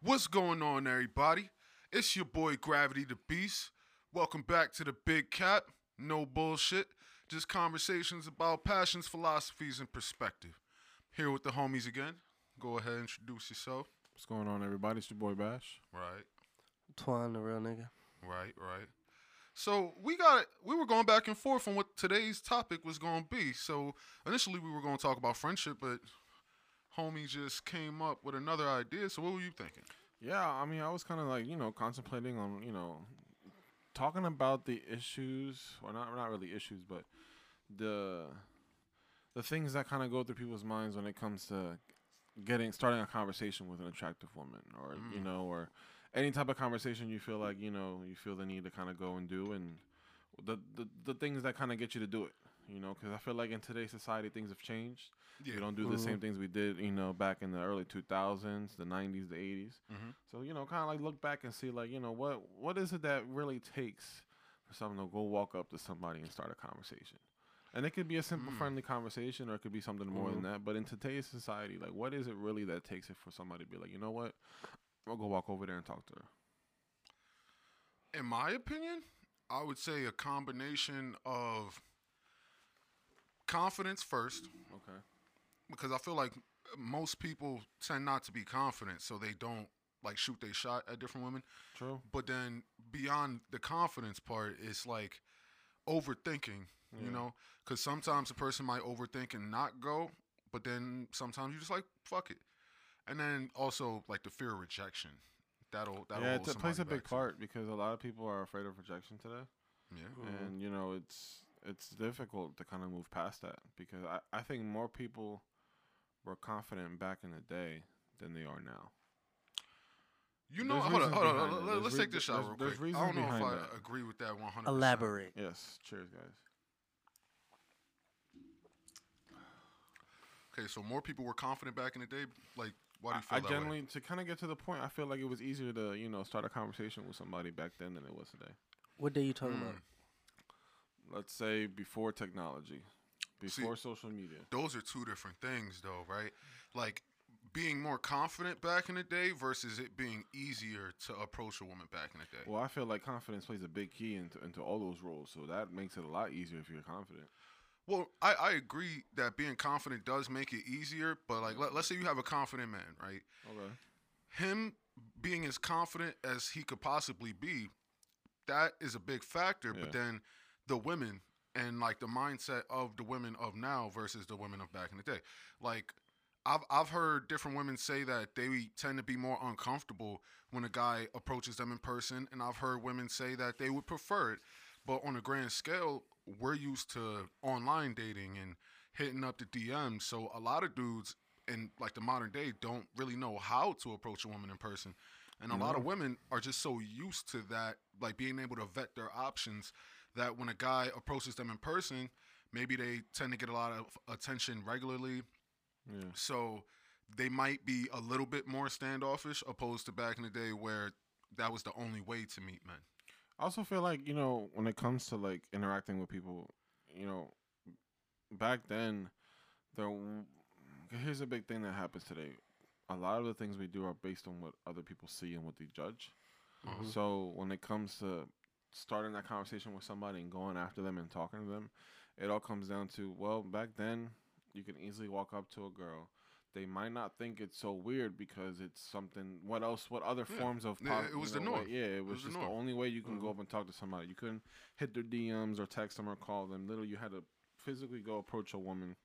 What's going on, everybody? It's your boy Gravity the Beast. Welcome back to the Big Cap. No bullshit, just conversations about passions, philosophies, and perspective. Here with the homies again. Go ahead and introduce yourself. What's going on, everybody? It's your boy Bash. Right, Twan, the real nigga. right, right. So we got we were going back and forth on what today's topic was going to be. So initially we were going to talk about friendship, but homie just came up with another idea. So what were you thinking? Yeah, I mean, I was kind of like, you know, contemplating on, you know, talking about the issues, or not, not really issues, but the the things that kind of go through people's minds when it comes to getting starting a conversation with an attractive woman, or you Mm. know, or any type of conversation you feel like, you know, you feel the need to kind of go and do, and the the, the things that kind of get you to do it. You know, because I feel like in today's society things have changed. Yeah. We don't do the same things we did, you know, back in the early 2000s, the 90s, the 80s. Mhm. So, you know, kind of like look back and see, like, you know, what what is it that really takes for someone to go walk up to somebody and start a conversation? And it could be a simple, Mm. friendly conversation, or it could be something more than Mhm. that. But in today's society, like, what is it really that takes it for somebody to be like, you know what, I'll go walk over there and talk to her. In my opinion, I would say a combination of confidence first, Okay. because I feel like most people tend not to be confident, so they don't like shoot their shot at different women. True. But then beyond the confidence part, it's like overthinking, you know, because sometimes a person might overthink and not go, but then sometimes you just like fuck it, and then also like the fear of rejection. That'll that'll yeah, it plays a big part because a lot of people are afraid of rejection today. Yeah. And you know it's it's difficult to kind of move past that because I, I think more people were confident back in the day than they are now. You know, There's hold on, hold on. behind let- it. let- There's Let's re- take this shot there's- real there's quick. I don't know if I that. agree with that 100. Elaborate. Yes, cheers, guys. Okay, so more people were confident back in the day. Like, why do you I, feel I that generally way? to kind of get to the point. I feel like it was easier to you know start a conversation with somebody back then than it was today. What day you talking Mm. about? Let's say before technology, before social media. Those are two different things, though, right? Like being more confident back in the day versus it being easier to approach a woman back in the day. Well, I feel like confidence plays a big key into into all those roles, so that makes it a lot easier if you're confident. Well, I, I agree that being confident does make it easier, but like let, let's say you have a confident man, right? Okay. him being as confident as he could possibly be, that is a big factor. Yeah. But then the women and like the mindset of the women of now versus the women of back in the day. Like I've I've heard different women say that they tend to be more uncomfortable when a guy approaches them in person, and I've heard women say that they would prefer it. But on a grand scale, we're used to online dating and hitting up the DMs. So a lot of dudes in like the modern day don't really know how to approach a woman in person. And a lot of women are just so used to that, like being able to vet their options, that when a guy approaches them in person, maybe they tend to get a lot of attention regularly. Yeah. So they might be a little bit more standoffish opposed to back in the day where that was the only way to meet men. I also feel like you know when it comes to like interacting with people, you know, back then, there. Here's a big thing that happens today. A lot of the things we do are based on what other people see and what they judge. Mhm. So when it comes to starting that conversation with somebody and going after them and talking to them, it all comes down to well, back then you can easily walk up to a girl. They might not think it's so weird because it's something. What else? What other Yeah. forms of? Yeah, it was you the norm. way- Yeah, it was, was just the norm. only way you can go Mhm. up and talk to somebody. You couldn't hit their DMs or text them or call them. Literally, you had to physically go approach a woman,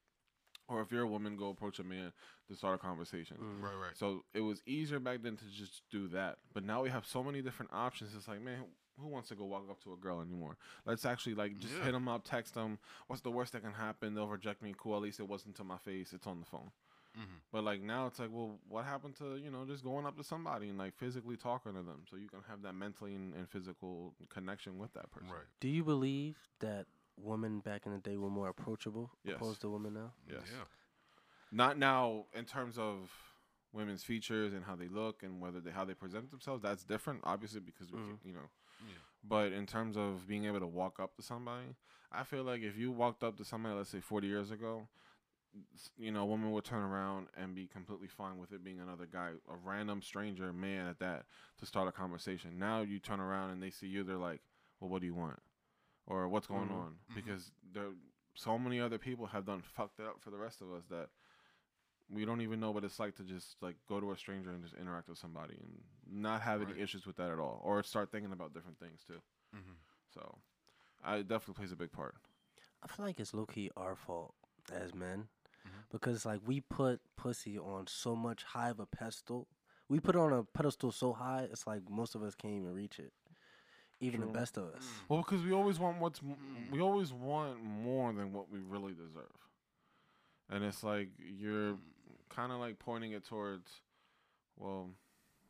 or if you're a woman, go approach a man to start a conversation. Mm. Right, right. So it was easier back then to just do that. But now we have so many different options. It's like, man, who wants to go walk up to a girl anymore? Let's actually like just Yeah. hit them up, text them. What's the worst that can happen? They'll reject me. Cool. At least it wasn't to my face. It's on the phone. Mhm. But like now, it's like, well, what happened to you know just going up to somebody and like physically talking to them, so you can have that mentally and, and physical connection with that person. Right. Do you believe that women back in the day were more approachable Yes. opposed to women now? Yes. Yeah. Not now in terms of women's features and how they look and whether they how they present themselves. That's different, obviously, because we Mhm. can, you know. Yeah. But in terms of being able to walk up to somebody, I feel like if you walked up to somebody, let's say 40 years ago, you know, a woman would turn around and be completely fine with it being another guy, a random stranger, man at that, to start a conversation. Now you turn around and they see you, they're like, "Well, what do you want?" or "What's going Mhm. on?" Because there, so many other people have done fucked it up for the rest of us that we don't even know what it's like to just like go to a stranger and just interact with somebody and not have any issues with that at all, or start thinking about different things too. Mhm. So, I it definitely plays a big part. I feel like it's low key our fault as men Mhm. because like we put pussy on so much high of a pedestal. We put it on a pedestal so high, it's like most of us can't even reach it. Even True. the best of us. Well, because we always want what's m- Mm. we always want more than what we really deserve, and it's like you're kind of like pointing it towards, well,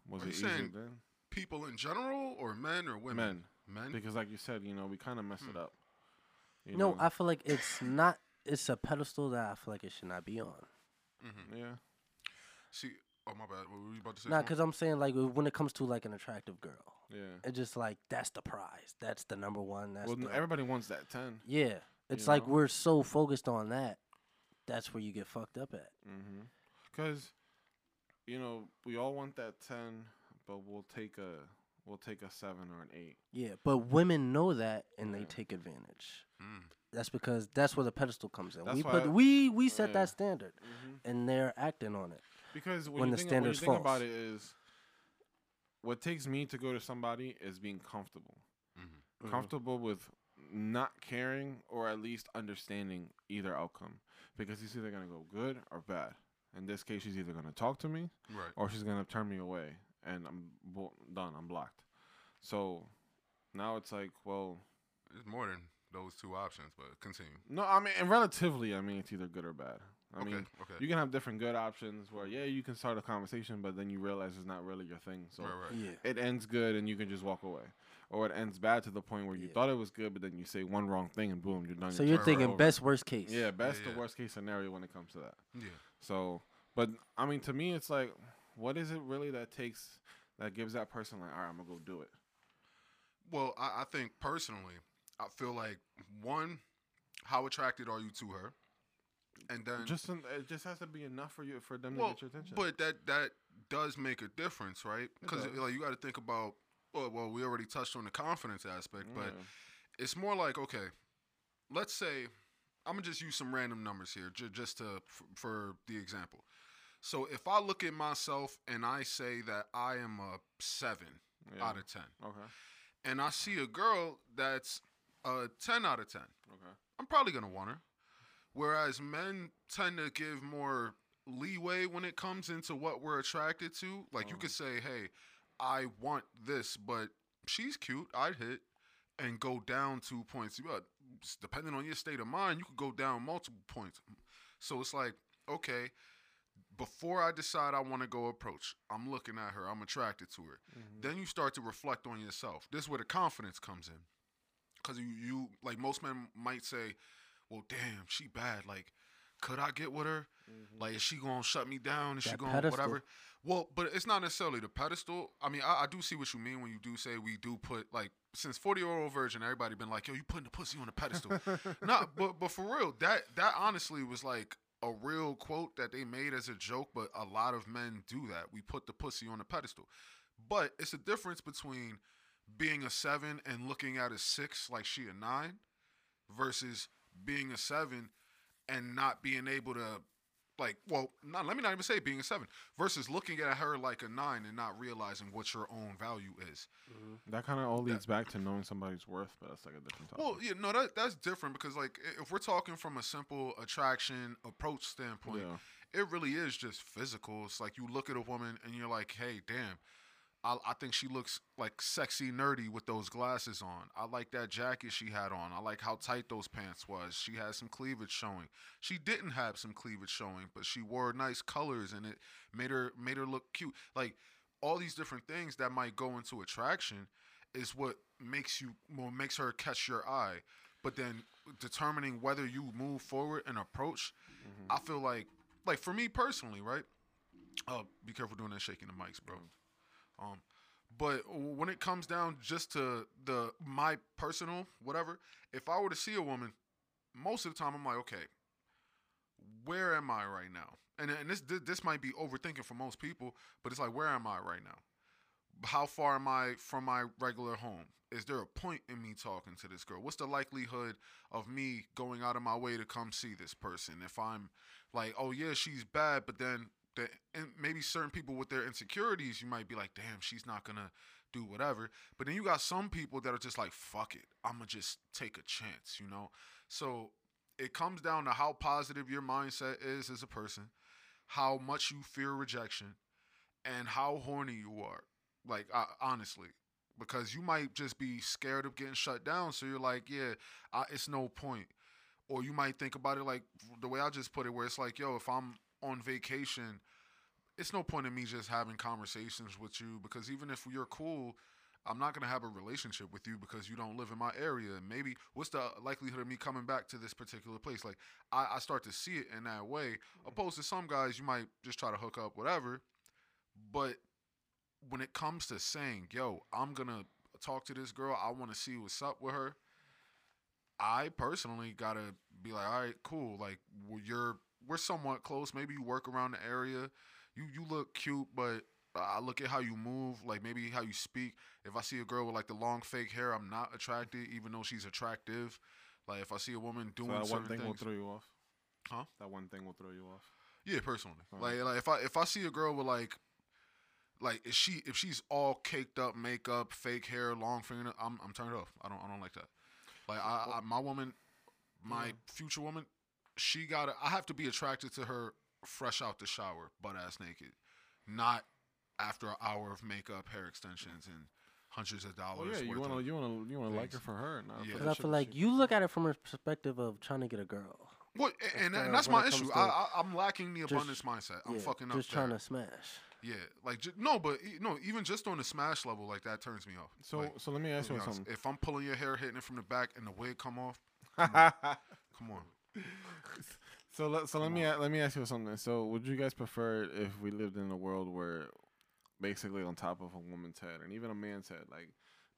was Are it you easier saying then? People in general, or men or women? Men, Men. because like you said, you know, we kind of messed it Hmm. up. You No, know? I feel like it's not. It's a pedestal that I feel like it should not be on. Mm-hmm. yeah, See, oh my bad. What were you about to say? Nah, because I'm saying like when it comes to like an attractive girl, yeah. it's just like that's the prize. That's the number one. That's Well, the, everybody wants that ten. yeah. It's you like know? we're so focused on that. That's where you get fucked up at. Mm-hmm. Because, you know, we all want that ten, but we'll take a we'll take a seven or an eight. Yeah, but women know that and they take advantage. Mm. That's because that's where the pedestal comes in. That's we put I- we we set yeah. that standard, Mm-hmm. and they're acting on it. Because when, When the think, when you standard's think about it is, what takes me to go to somebody is being comfortable, Mhm. Mhm. comfortable with not caring or at least understanding either outcome. Because he's either gonna go good or bad. In this case, she's either gonna talk to me Right. or she's gonna turn me away, and I'm bo- done. I'm blocked. So now it's like, well, It's more than those two options, but continue. no, I mean, and relatively, I mean, it's either good or bad. I okay. mean, okay. you can have different good options where, yeah, you can start a conversation, but then you realize it's not really your thing. So right. Right. Yeah, it ends good and you can just walk away, or it ends bad to the point where you Yeah. thought it was good, but then you say one wrong thing and boom, you're done. so your you're thinking over. best worst case. Yeah, best Yeah. to worst case scenario when it comes to that. Yeah. So, but I mean, to me, it's like, what is it really that takes that gives that person like, all right, I'm gonna go do it. Well, I, I think personally, I feel like one, how attracted are you to her, and then Just en- it just has to be enough for you for them well, to get your attention. but that that does make a difference, right? Because like you got to think about. Well, well, we already touched on the confidence aspect, but it's more like okay, let's say I'm gonna just use some random numbers here, ju- just to f- for the example. So if I look at myself and I say that I am a seven Yeah. out of ten, okay, and I see a girl that's a ten out of ten, okay, I'm probably gonna want her. Whereas men tend to give more leeway when it comes into what we're attracted to. Like you Uh-huh. could say, "Hey, I want this, but she's cute. I'd hit." And go down two points. But depending on your state of mind, you could go down multiple points. So it's like, okay, before I decide I want to go approach, I'm looking at her. I'm attracted to her. Mhm. Then you start to reflect on yourself. This is where the confidence comes in. Because you, you, like most men might say, well, damn, she bad. Like, could I get with her? Mhm. Like, is she going to shut me down? Is she going to pedestal. whatever? Well, but it's not necessarily the pedestal. I mean, I, I do see what you mean when you do say we do put, like, since 40 year old virgin, everybody been like, yo, you putting the pussy on the pedestal. no, but but for real, that that honestly was like a real quote that they made as a joke, but a lot of men do that. We put the pussy on the pedestal. But it's a difference between being a seven and looking at a six like she a nine versus being a seven and not being able to like well not let me not even say being a seven versus looking at her like a nine and not realizing what your own value is mm-hmm. That kind of all leads back to knowing somebody's worth, but that's like a different topic. Well, yeah, no, that that's different because like if we're talking from a simple attraction approach standpoint, yeah. it really is just physical. It's like you look at a woman and you're like, hey, damn, I, I think she looks like sexy nerdy with those glasses on. I like that jacket she had on. I like how tight those pants was. She had some cleavage showing. She didn't have some cleavage showing, but she wore nice colors and it made her made her look cute. Like all these different things that might go into attraction is what makes you what makes her catch your eye. But then determining whether you move forward and approach, Mhm. I feel like like for me personally, right? Uh, be careful doing that shaking the mics, bro. Um, but when it comes down just to the my personal whatever, if I were to see a woman, most of the time I'm like, okay, where am I right now? And and this this, this might be overthinking for most people, but it's like where am I right now? How far am I from my regular home? Is there a point in me talking to this girl? What's the likelihood of me going out of my way to come see this person? If I'm like, oh yeah, she's bad, but then the, and maybe certain people with their insecurities, you might be like, damn, she's not gonna do whatever. But then you got some people that are just like, fuck it, I'm gonna just take a chance, you know. So it comes down to how positive your mindset is as a person, how much you fear rejection, and how horny you are. Like uh, honestly, because you might just be scared of getting shut down. So you're like, yeah, I, it's no point. Or you might think about it like the way I just put it, where it's like, yo, if I'm on vacation, it's no point in me just having conversations with you because even if you're cool, I'm not gonna have a relationship with you because you don't live in my area. Maybe what's the likelihood of me coming back to this particular place? Like I, I start to see it in that way. Mm-hmm. Opposed to some guys, you might just try to hook up, whatever. But when it comes to saying, "Yo, I'm gonna talk to this girl. I want to see what's up with her," I personally gotta be like, "All right, cool. Like well, you're we're somewhat close. Maybe you work around the area. You you look cute, but I look at how you move, like maybe how you speak. If I see a girl with like the long fake hair, I'm not attracted, even though she's attractive. Like if I see a woman doing So that one thing will throw you off. Huh? That one thing will throw you off. yeah, personally, like like if I if I see a girl with like like if she if she's all caked up, makeup, fake hair, long finger, I'm I'm turned off. I don't I don't like that. Like I, I my woman, my Yeah. future woman, she got to I have to be attracted to her fresh out the shower, butt ass naked, not after an hour of makeup, hair extensions, and hundreds of oh, dollars. Oh yeah, you wanna you wanna you wanna like her for her, not Yeah. for Because I shit feel like you look at it from a perspective of trying to get a girl. What and, and, that's my issue. I, I I'm lacking the just- abundance mindset. I'm yeah, fucking up just there. trying to smash. Yeah, like ju- no, but e- no, even just on the smash level, like that turns me off. So Like, so let me ask you something. If I'm pulling your hair, hitting it from the back, and the wig come off, come on. So let so let me let me ask you something. So would you guys prefer if we lived in a world where basically on top of a woman's head and even a man's head, like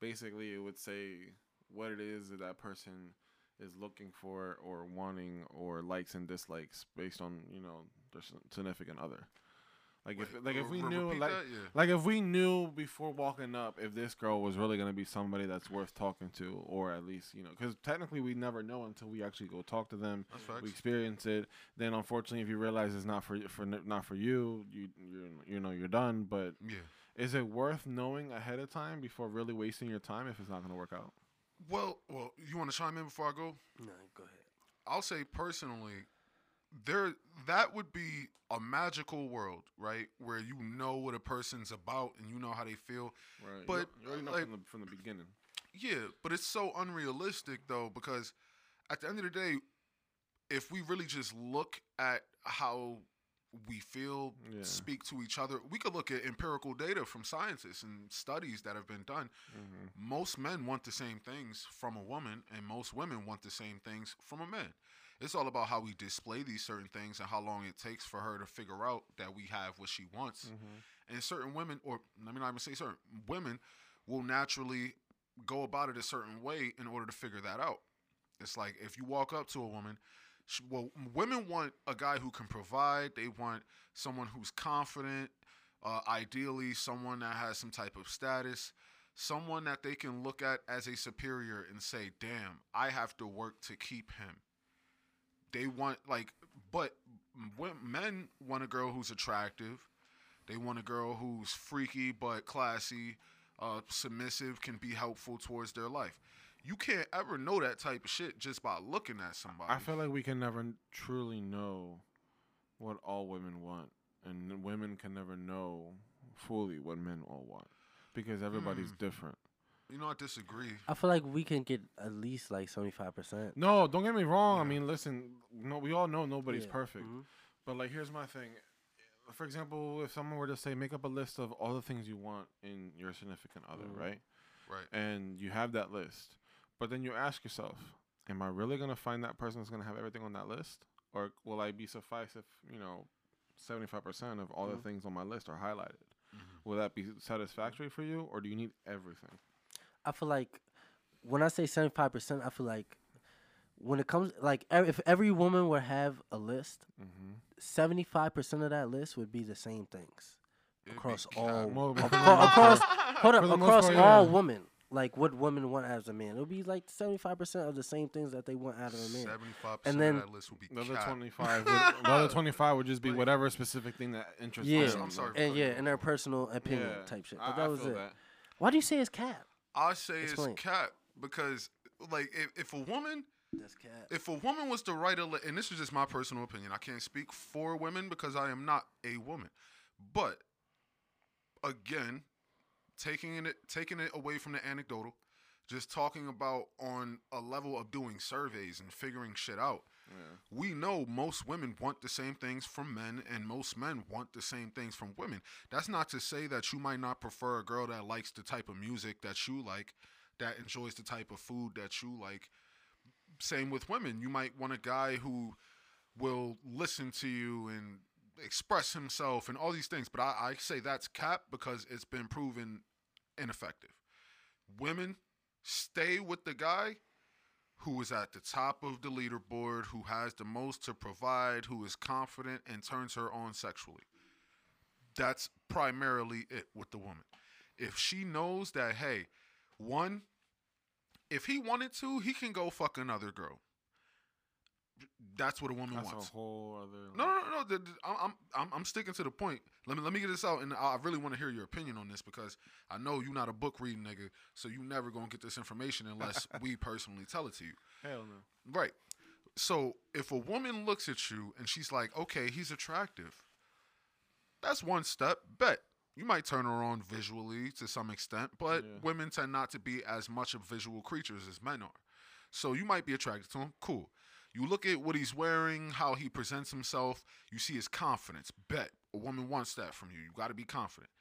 basically it would say what it is that that person is looking for or wanting or likes and dislikes based on you know their significant other. Like if like if we knew like? Yeah. like if we knew before walking up if this girl was really gonna be somebody that's worth talking to, or at least you know, because technically we never know until we actually go talk to them, we experience it. Then unfortunately, if you realize it's not for for not for you, you you you know you're done. But Yeah. is it worth knowing ahead of time before really wasting your time if it's not gonna work out? Well, well, you want to chime in before I go? No, go ahead. I'll say personally, there that would be a magical world, right? Where you know what a person's about and you know how they feel. Right. But, you already know like- from the from the beginning. Yeah, but it's so unrealistic though because at the end of the day, if we really just look at how we feel, Yeah. speak to each other, we could look at empirical data from scientists and studies that have been done. hmm Most men want the same things from a woman, and most women want the same things from a man. It's all about how we display these certain things and how long it takes for her to figure out that we have what she wants. hmm And certain women, or let me not even say certain women, will naturally go about it a certain way in order to figure that out. It's like if you walk up to a woman, sh well, women want a guy who can provide. They want someone who's confident. Uh, ideally, someone that has some type of status, someone that they can look at as a superior and say, "Damn, I have to work to keep him." They want like, but men want a girl who's attractive. They want a girl who's freaky but classy, uh, submissive, can be helpful towards their life. You can't ever know that type of shit just by looking at somebody. I feel like we can never truly know what all women want, and women can never know fully what men all want because everybody's Hmm. different. You know, I disagree. I feel like we can get at least like seventy five percent. No, don't get me wrong. I mean, listen, no, we all know nobody's perfect, but like, here's my thing. For example, if someone were to say, make up a list of all the things you want in your significant other, Mhm. right? Right. And you have that list, but then you ask yourself, am I really gonna find that person that's gonna have everything on that list, or will I be suffice if you know, seventy five percent of all Mhm. the things on my list are highlighted? Mhm. Will that be satisfactory for you, or do you need everything? I feel like when I say seventy five percent, I feel like when it comes like ev- if every woman would have a list, Mm-hmm. seventy five percent of that list would be the same things It'd across all Well, across, across hold up For the most across part, all yeah. women. Like what women want as a man, it'll be like seventy five percent of the same things that they want out of a man. Seventy-five And percent then- of that list will be The other twenty five, the other twenty five would just be Like- whatever specific thing that interests Yeah. them. I'm sorry. And yeah, and their personal opinion Yeah, type shit. I- But that I was feel it. that. Why do you say it's cap? I say Explain. it's cap because, like, if, if a woman That's cap. if a woman was to write a, le- and this is just my personal opinion, I can't speak for women because I am not a woman, but again, taking it taking it away from the anecdotal, just talking about on a level of doing surveys and figuring shit out. We know most women want the same things from men, and most men want the same things from women. That's not to say that you might not prefer a girl that likes the type of music that you like, that enjoys the type of food that you like. Same with women. You might want a guy who will listen to you and express himself and all these things. But I, I say that's cap because it's been proven ineffective. Women stay with the guy who is at the top of the leaderboard, who has the most to provide, who is confident and turns her on sexually. That's primarily it with the woman. If she knows that, hey, one, if he wanted to, he can go fuck another girl. That's what a woman That's wants. a whole other. No, no, no. no the, the, I'm, I'm, I'm sticking to the point. Let me, let me get this out, and I I really want to hear your opinion on this because I know you're not a book reading nigga, so you never gonna get this information unless we personally tell it to you. Hell no. Right. So if a woman looks at you and she's like, okay, he's attractive, that's one step. Bet. You might turn her on visually to some extent, but Yeah. women tend not to be as much of visual creatures as men are. So you might be attracted to him. Cool. You look at what he's wearing, how he presents himself, you see his confidence. Bet. A woman wants that from you. You got to be confident.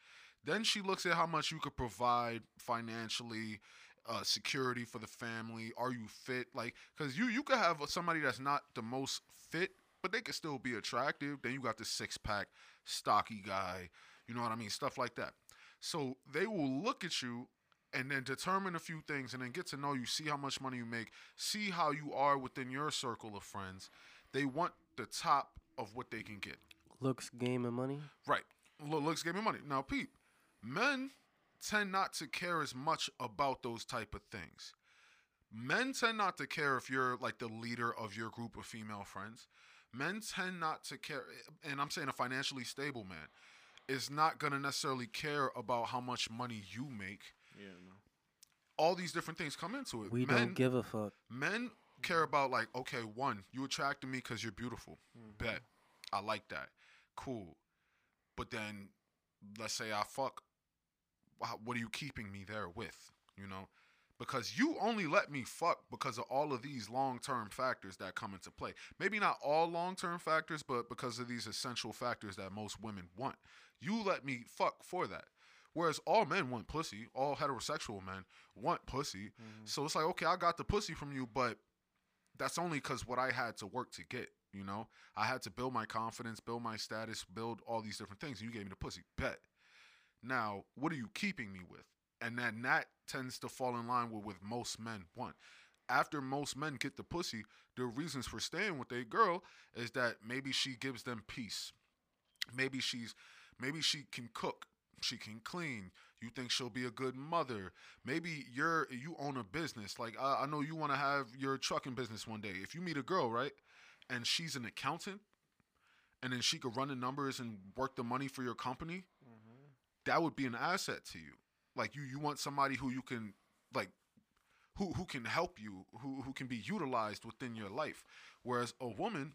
Then she looks at how much you could provide financially, uh, security for the family. Are you fit? Like, because you you could have somebody that's not the most fit, but they could still be attractive. Then you got the six pack, stocky guy. You know what I mean? Stuff like that. So they will look at you and then determine a few things and then get to know you, see how much money you make, see how you are within your circle of friends. They want the top of what they can get. Looks, game, and money. Right. Lo- Looks game, me money. Now, peep, men tend not to care as much about those type of things. Men tend not to care if you're like the leader of your group of female friends. Men tend not to care, and I'm saying a financially stable man is not going to necessarily care about how much money you make. Yeah, no. All these different things come into it. We men, don't give a fuck. men care about like okay one you attracted me because you're beautiful. Mm-hmm. Bet. I like that. Cool. But then let's say i fuck what are you keeping me there with you know? Because you only let me fuck because of all of these long-term factors that come into play. Maybe not all long-term factors but because of these essential factors that most women want. You let me fuck for that whereas all men want pussy all heterosexual men want pussy mm-hmm. so it's like okay i got the pussy from you but that's only because what I had to work to get. You know, I had to build my confidence, build my status, build all these different things. You gave me the pussy, bet. Now, what are you keeping me with? And then that tends to fall in line with what most men want. After most men get the pussy, the reasons for staying with a girl is that maybe she gives them peace. Maybe she's, maybe she can cook, she can clean. You think she'll be a good mother. Maybe you're you own a business. Like I, I know you want to have your trucking business one day. If you meet a girl, right, and she's an accountant, and then she could run the numbers and work the money for your company, mm-hmm. that would be an asset to you. Like you, you want somebody who you can like, who who can help you, who who can be utilized within your life. Whereas a woman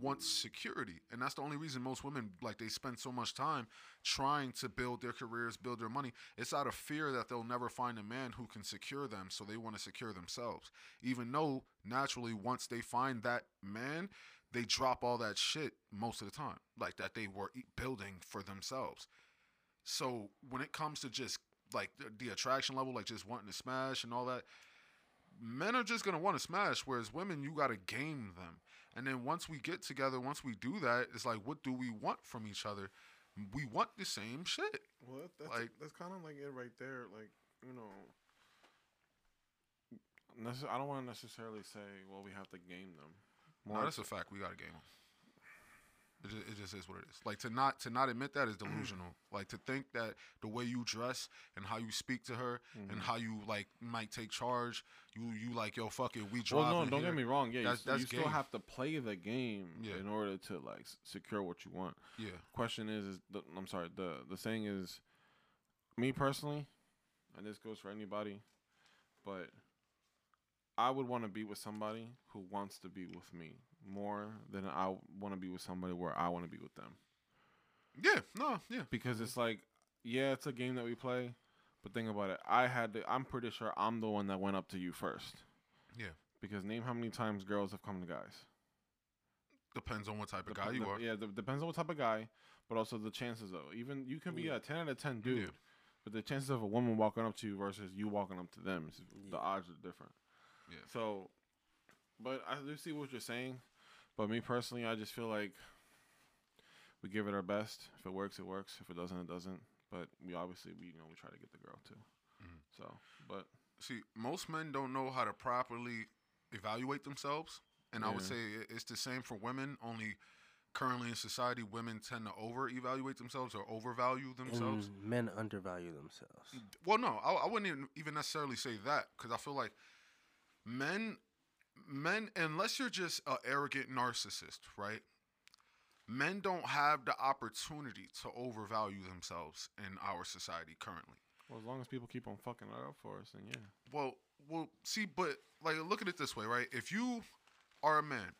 wants security, and that's the only reason most women like they spend so much time trying to build their careers, build their money. It's out of fear that they'll never find a man who can secure them, so they want to secure themselves. Even though naturally, once they find that man, they drop all that shit most of the time, like that they were building for themselves. So when it comes to just like the, the attraction level, like just wanting to smash and all that, men are just gonna want to smash, whereas women, you gotta game them. And then once we get together, once we do that, it's like, what do we want from each other? We want the same shit. Well, that, that's Like- that's kind of like it right there. Like you know, I don't want to necessarily say, well, we have to game them. No, that's a fact. We got to game them. It just, it just is what it is. Like to not to not admit that is delusional. like to think that the way you dress and how you speak to her Mm-hmm. and how you like might take charge, you you like yo fuck it, we well, drive. no, don't here. get me wrong. Yeah, you, That's- st- that's you still have to play the game Yeah. in order to like secure what you want. Yeah, Question is, is the, I'm sorry. The the saying is, me personally, and this goes for anybody, but I would want to be with somebody who wants to be with me more than I want to be with somebody where I want to be with them. yeah, no, yeah. because it's like, yeah, it's a game that we play, but think about it. I had to. I'm pretty sure I'm the one that went up to you first. Yeah. Because name how many times girls have come to guys. Depends on what type of Dep- guy you are. Yeah, de- depends on what type of guy, but also the chances though. Even you can be a ten out of ten dude, Yeah. but the chances of a woman walking up to you versus you walking up to them, the odds are different. Yeah. So, but I do see what you're saying. But me personally, I just feel like we give it our best. If it works, it works. If it doesn't, it doesn't. But we obviously we you know we try to get the girl too. Mhm. So, but See, most men don't know how to properly evaluate themselves, and I would say it's the same for women. Only currently in society, women tend to over evaluate themselves or overvalue themselves. And men undervalue themselves. Well, no, I, I wouldn't even- even necessarily say that because I feel like men, men, unless you're just an arrogant narcissist, right? Men don't have the opportunity to overvalue themselves in our society currently. well, as long as people keep on fucking it up for us, then yeah. Well, well, see, but like, look at it this way, right? If you are a man,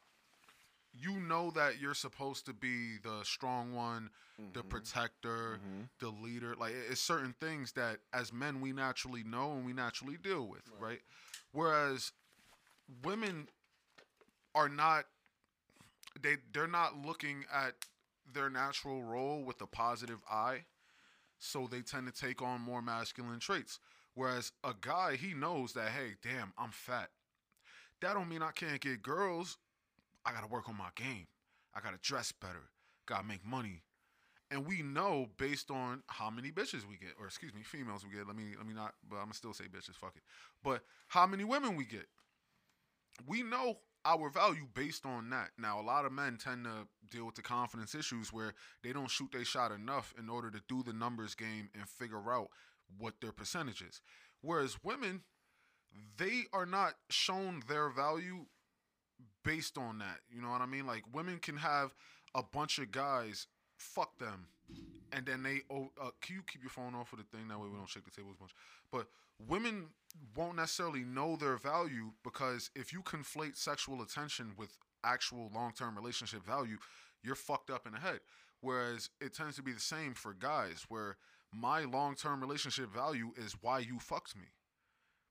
you know that you're supposed to be the strong one, the protector, Mhm. the leader. Like, it's certain things that as men we naturally know and we naturally deal with, right? Whereas women are not they they're not looking at their natural role with a positive eye so they tend to take on more masculine traits. Whereas a guy he knows that hey damn i'm fat. That don't mean i can't get girls. I gotta work on my game. I gotta dress better. Gotta make money. And we know based on how many bitches we get or excuse me females we get. Let me let me not but i'm gonna still say bitches fuck it. But how many women we get we know our value based on that. Now, a lot of men tend to deal with the confidence issues where they don't shoot their shot enough in order to do the numbers game and figure out what their percentage is. Whereas women, they are not shown their value based on that. You know what I mean? Like women can have a bunch of guys fuck them, and then they oh, uh, can you keep your phone off of the thing that way we don't shake the table as much. But women won't necessarily know their value because if you conflate sexual attention with actual long-term relationship value, you're fucked up in the head. Whereas it tends to be the same for guys, where my long-term relationship value is why you fucked me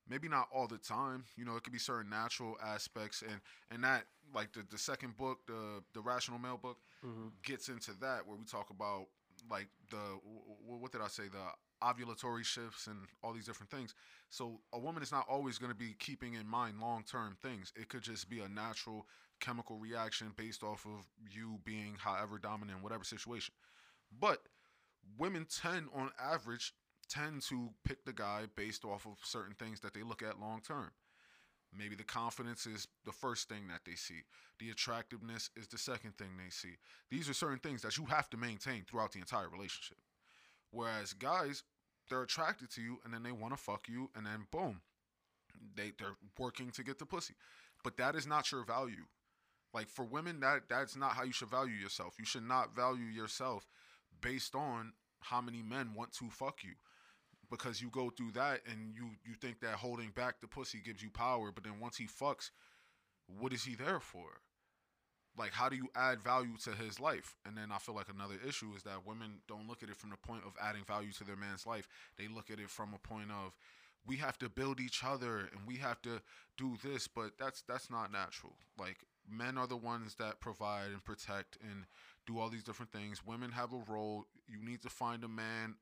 maybe not all the time you know it could be certain natural aspects and and that like the, the second book the the rational male book Mhm. gets into that where we talk about like the wh- wh- what did i say? The ovulatory shifts and all these different things. So a woman is not always going to be keeping in mind long term things. It could just be a natural chemical reaction based off of you being however dominant in whatever situation. But women tend on average tend to pick the guy based off of certain things that they look at long term. Maybe the confidence is the first thing that they see. The attractiveness is the second thing they see. These are certain things that you have to maintain throughout the entire relationship. Whereas guys, they're attracted to you and then they want to fuck you and then boom, they they're working to get the pussy. But that is not your value. Like for women, that that's not how you should value yourself. You should not value yourself based on how many men want to fuck you because you go through that and you you think that holding back the pussy gives you power but then once he fucks what is he there for? Like how do you add value to his life? And then i feel like another issue is that women don't look at it from the point of adding value to their man's life. They look at it from a point of we have to build each other and we have to do this but that's that's not natural. Like men are the ones that provide and protect and do all these different things. Women have a role. You need to find a man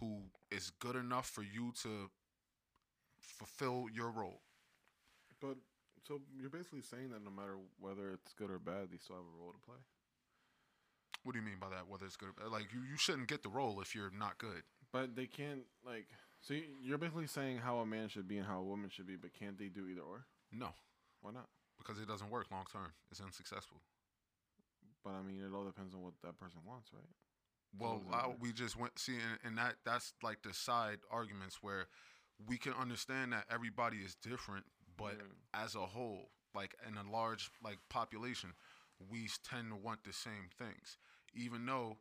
who is good enough for you to fulfill your role. But so you're basically saying that no matter whether it's good or bad, they still have a role to play. What do you mean by that? Whether it's good or bad? Like you, you shouldn't get the role if you're not good. But they can't like So you- you're basically saying how a man should be and how a woman should be, but can't they do either or? No, Why not? because it doesn't work long term. It's unsuccessful. But I mean, it all depends on what that person wants, right? Well, I, we just went see, and, and that that's like the side arguments where we can understand that everybody is different, but Yeah. as a whole, like in a large like population, we tend to want the same things. Even though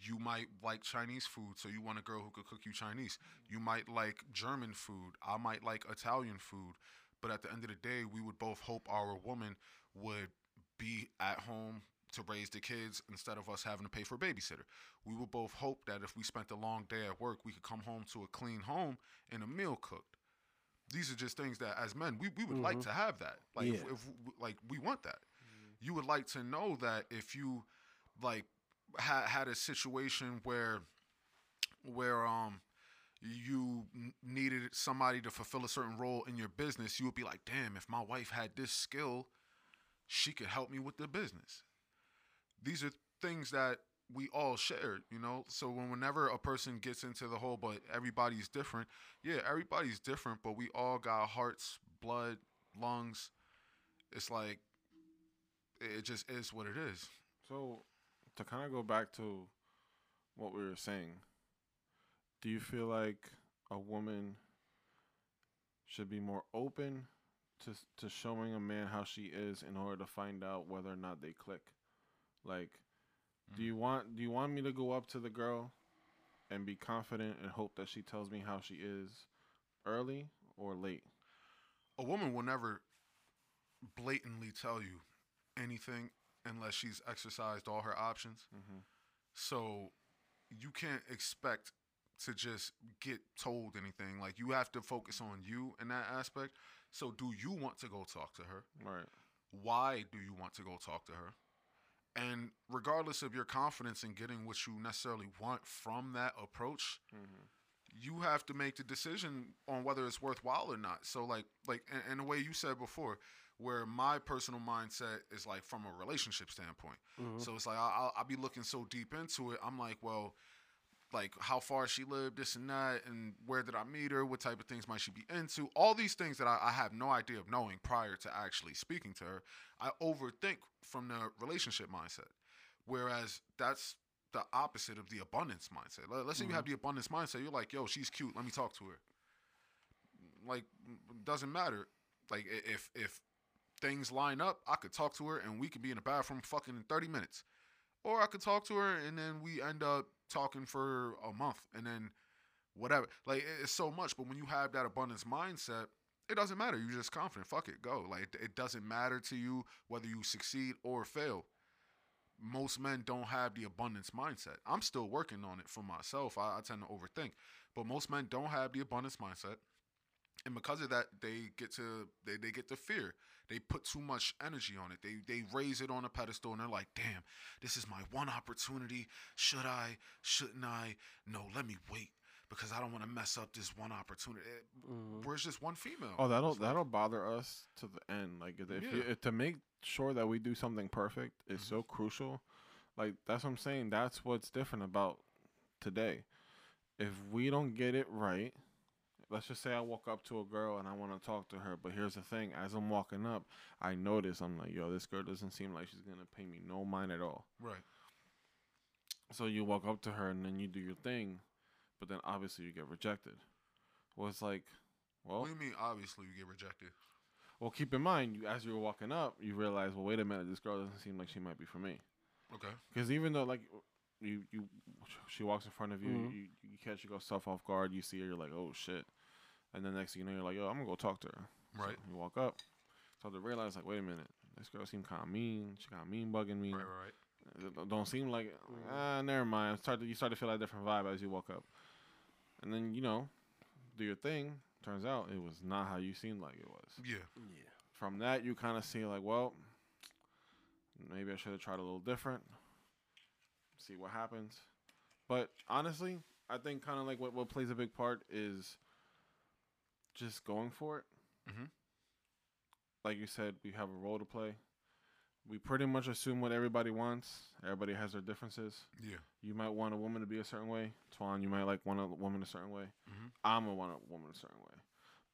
you might like Chinese food, so you want a girl who could cook you Chinese. You might like German food. I might like Italian food. But at the end of the day, we would both hope our woman would be at home to raise the kids instead of us having to pay for a babysitter. We would both hope that if we spent a long day at work, we could come home to a clean home and a meal cooked. These are just things that, as men, we, we would like Mhm. to have that. Like, Yeah. if like we want that, you would like to know that if you like had had a situation where where um you needed somebody to fulfill a certain role in your business, you would be like, damn, if my wife had this skill, she could help me with the business. These are things that we all share, you know. So when whenever a person gets into the whole, but everybody's different, yeah, everybody's different, but we all got hearts, blood, lungs. It's like it just is what it is. So, to kind of go back to what we were saying, do you feel like a woman should be more open to to showing a man how she is in order to find out whether or not they click? Like, do you want do you want me to go up to the girl and be confident and hope that she tells me how she is early or late? a woman will never blatantly tell you anything unless she's exercised all her options. Mm-hmm. So you can't expect to just get told anything. Like you have to focus on you in that aspect. So do you want to go talk to her? Right. Why do you want to go talk to her? And regardless of your confidence in getting what you necessarily want from that approach, Mm-hmm. you have to make the decision on whether it's worthwhile or not. So like like in, in the way you said before, where my personal mindset is like from a relationship standpoint. Mhm. So it's like I- I'll, I'll be looking so deep into it. I'm like, well, like how far she lived, this and that, and where did I meet her? What type of things might she be into? All these things that I, I have no idea of knowing prior to actually speaking to her. I overthink from the relationship mindset, whereas that's the opposite of the abundance mindset. Let- Let's say you mm-hmm. have the abundance mindset. You're like, yo, she's cute. Let me talk to her. Like, doesn't matter. Like, if if things line up, I could talk to her and we could be in the bathroom fucking in 30 minutes. Or I could talk to her and then we end up talking for a month and then whatever. Like, it's so much. But when you have that abundance mindset, it doesn't matter. You're just confident. Fuck it, go. Like, it, doesn't matter to you whether you succeed or fail most men don't have the abundance mindset. I'm still working on it for myself. I, I tend to overthink, but most men don't have the abundance mindset, and because of that, they get to they, they get to fear. They put too much energy on it. They they raise it on a pedestal, and they're like, "Damn, this is my one opportunity. Should I? Shouldn't I? No, let me wait." Because I don't want to mess up this one opportunity. It- Mhm. Where's this one female? Oh, that'll It's like- that'll bother us to the end. Like if, you, if to make sure that we do something perfect is Mhm. so crucial. Like that's what I'm saying. That's what's different about today. If we don't get it right, let's just say I walk up to a girl and I want to talk to her, but here's the thing: as I'm walking up, I notice I'm like, "Yo, this girl doesn't seem like she's gonna pay me no mind at all." right. So you walk up to her and then you do your thing, but then obviously you get rejected. Well, it's like, well, What do you mean? Obviously, you get rejected. Well, keep in mind, you as you were walking up, you realize, well, wait a minute, this girl doesn't seem like she might be for me. Okay. Because even though, like, you you she walks in front of you, Mhm. you, you catch yourself off guard, you see her, you're like, oh shit, and then next thing you know, you're like, yo, I'm gonna go talk to her. So Right. you walk up, start to realize, like, wait a minute, this girl seemed kind of mean. She kind of mean bugging me. Right. Right. Right. Don't- Don't seem like Mhm. ah, never mind. Start to, you start to feel that different vibe as you walk up, and then you know, do your thing. Turns out it was not how you seemed like it was. Yeah. Yeah. From that, you kind of see like, well, maybe I should have tried a little different. See what happens. But honestly, I think kind of like what what plays a big part is just going for it. Mhm. Like you said, we have a role to play. we pretty much assume what everybody wants. Everybody has their differences. Yeah. You might want a woman to be a certain way. Twan, you might like want a woman a certain way. Mhm. I'm gonna want a woman a certain way.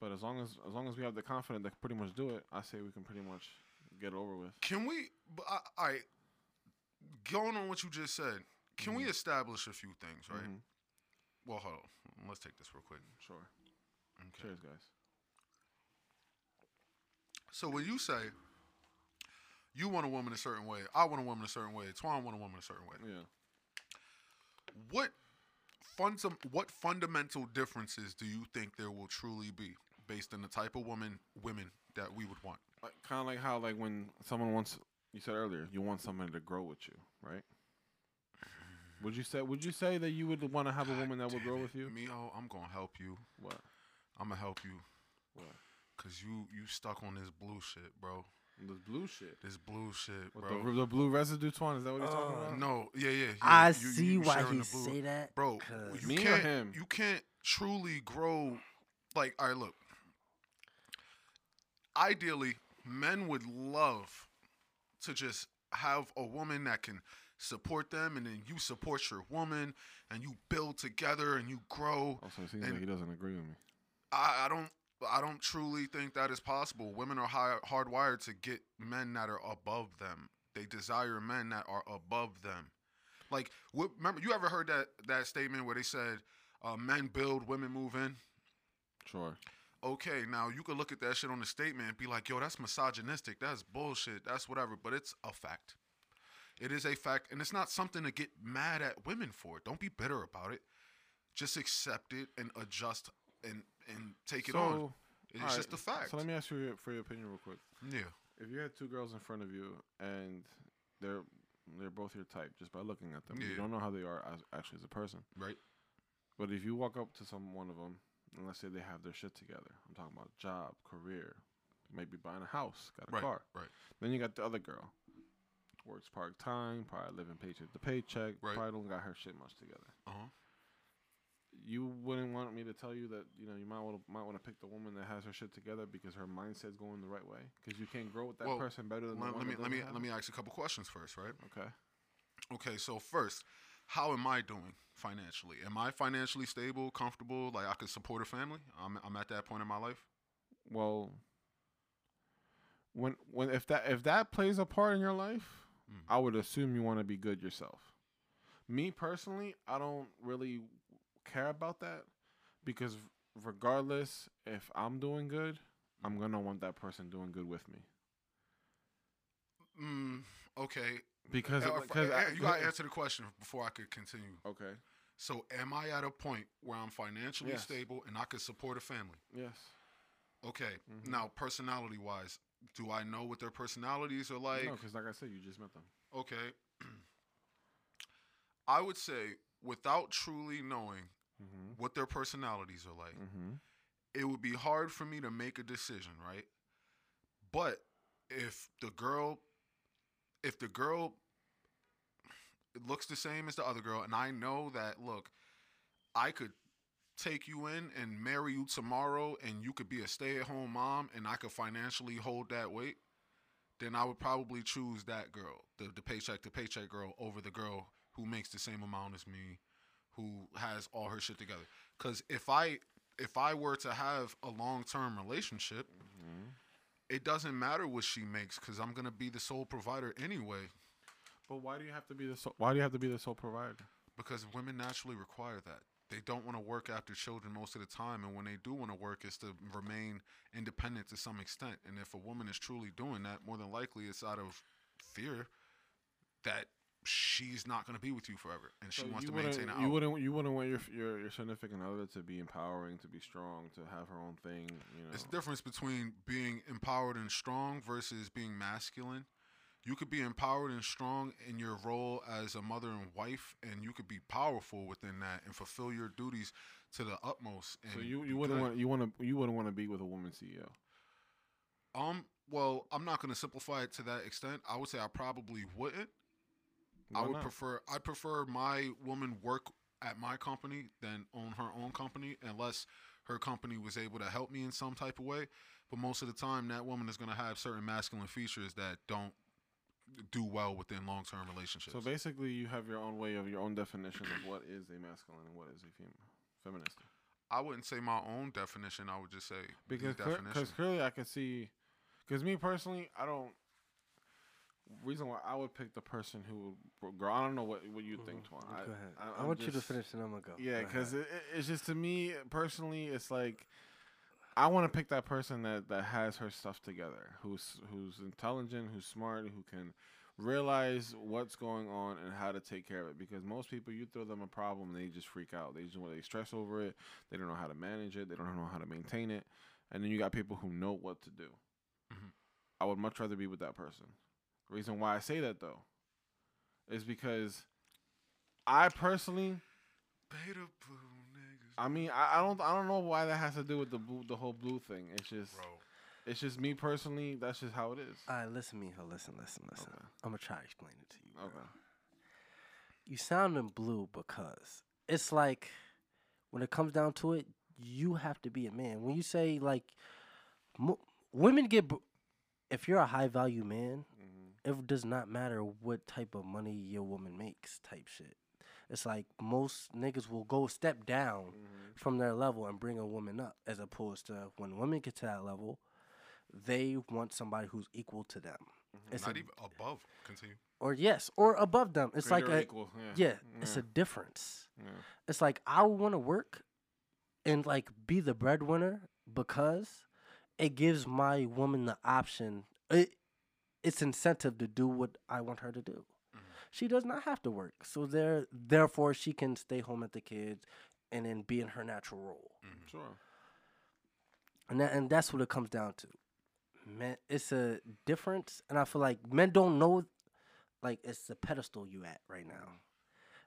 But as long as as long as we have the confidence to pretty much do it, I say we can pretty much get it over with. Can we? but I. Going on what you just said, can we establish a few things, right? Mhm. Well, hold on. Let's take this real quick. Sure. Okay. Cheers, guys. So when you say you want a woman a certain way, I want a woman a certain way, Twan want a woman a certain way. Yeah. What fundam- what fundamental differences do you think there will truly be based on the type of woman women that we would want? Like, kind of like how like when someone wants you said earlier you want somebody to grow with you, right? Would you say Would you say that you would want to have a woman that would grow it. with you? Mio, I'm gonna help you. What? I'm gonna help you What? because you you stuck on this blue shit, bro. This blue shit. This blue shit, What bro. the, the blue residue Twan? Is that what he's talking Uh, about? no, yeah, yeah. yeah. I You- see you why sharing he the blue. say that, bro. 'cause- You Me or can't, him? You can't truly grow. Like, all right, look. Ideally, men would love to just have a woman that can support them, and then you support your woman, and you build together, and you grow. Also, it seems And- like he doesn't agree with me. I, I don't. I don't truly think that is possible. Women are high, hardwired to get men that are above them. They desire men that are above them. Like, what, remember, you ever heard that that statement where they said, uh, "Men build, women move in." Sure. Okay, now you could look at that shit on the statement and be like, "Yo, that's misogynistic. That's bullshit. That's whatever." But it's a fact. It is a fact, and it's not something to get mad at women for. Don't be bitter about it. Just accept it and adjust and and take it on. It's alright, just a fact. So let me ask you for your opinion real quick. Yeah. If you had two girls in front of you and they're they're both your type just by looking at them, you don't know how they are as, actually as a person. Right. But if you walk up to some one of them and let's say they have their shit together, I'm talking about job, career, maybe buying a house, got a Right. car. Right. Then you got the other girl, works part time, probably living paycheck to paycheck, Right. probably don't got her shit much together. Uh huh. You wouldn't want me to tell you that you know you might want to might want to pick the woman that has her shit together because her mindset's going the right way because you can't grow with that Well, person better than the Let, one let me let me have let me ask a couple questions first, right? Okay. Okay. So first, how am I doing financially? Am I financially stable, comfortable? Like I could support a family? I'm I'm at that point in my life. Well, when when if that if that plays a part in your life, Mm. I would assume you want to be good yourself. Me personally, I don't really care about that because regardless if I'm doing good, I'm gonna want that person doing good with me. Mm, okay. Because Uh, because uh, I- you gotta answer the question before I could continue. Okay. So, am I at a point where I'm financially Yes. stable and I could support a family? Yes. Okay. Mhm. Now, personality wise, do I know what their personalities are like? no, because like I said, you just met them. Okay. I would say, without truly knowing Mm-hmm. what their personalities are like, Mm-hmm. it would be hard for me to make a decision, right? But if the girl, if the girl looks the same as the other girl, and I know that, look, I could take you in and marry you tomorrow, and you could be a stay-at-home mom, and I could financially hold that weight, then I would probably choose that girl, the the paycheck to paycheck girl, over the girl who makes the same amount as me, who has all her shit together. Because if I if I were to have a long term relationship, Mm-hmm. it doesn't matter what she makes because I'm gonna be the sole provider anyway. But why do you have to be the so- why do you have to be the sole provider? Because women naturally require that. They don't want to work after children most of the time, and when they do want to work, it's to remain independent to some extent. And if a woman is truly doing that, more than likely it's out of fear that she's not going to be with you forever, and she So wants to maintain an You wouldn't you wouldn't want your, your your significant other to be empowering, to be strong, to have her own thing. You know. It's the difference between being empowered and strong versus being masculine. You could be empowered and strong in your role as a mother and wife, and you could be powerful within that and fulfill your duties to the utmost. And So you you wouldn't want you want to you wouldn't want to be with a woman CEO. Um. Well, I'm not going to simplify it to that extent. I would say I probably wouldn't. I would not? prefer. I prefer my woman work at my company than own her own company, unless her company was able to help me in some type of way. But most of the time, that woman is going to have certain masculine features that don't do well within long term relationships. So basically, you have your own way of your own definition of what is a masculine and what is a female feminist. I wouldn't say my own definition. I would just say the Because definition. because clearly I can see, because me personally, I don't. Reason why I would pick the person who would, girl. I don't know what what you think, Twan. I, Mm-hmm. Go ahead. I, I, I'm want you to finish and I'm gonna go. Yeah, because it, it- it's just to me personally, it's like I want to pick that person that that has her stuff together, who's who's intelligent, who's smart, who can realize what's going on and how to take care of it. Because most people, you throw them a problem, they just freak out. They just they stress over it. They don't know how to manage it. They don't know how to maintain it. And then you got people who know what to do. Mhm. I would much rather be with that person. The reason why I say that though is because I personally Beta boo niggas. I mean, I, I don't, I don't know why that has to do with the blue, the whole blue thing. It's just, Bro, it's just me personally. That's just how it is. All right, listen, Mijo. Listen, listen, listen. Okay. I'm gonna try to explain it to you. bro. Okay. You sound in blue because it's like when it comes down to it, you have to be a man. When you say like, mo- women get, br- if you're a high value man. It does not matter what type of money your woman makes, type shit. It's like most niggas will go step down Mm-hmm. from their level and bring a woman up, as opposed to when women get to that level, they want somebody who's equal to them. It's not a, even above. Continue. or yes, or above them. It's like a equal. Yeah. yeah, it's a difference. yeah. It's like I want to work and like be the breadwinner because it gives my woman the option. It, it's incentive to do what I want her to do. Mm-hmm. She does not have to work, so there, therefore, she can stay home at the kids and then be in her natural role. Mm-hmm. Sure. And that, and that's what it comes down to. Men, it's a difference, and I feel like men don't know, like it's the pedestal you at right now.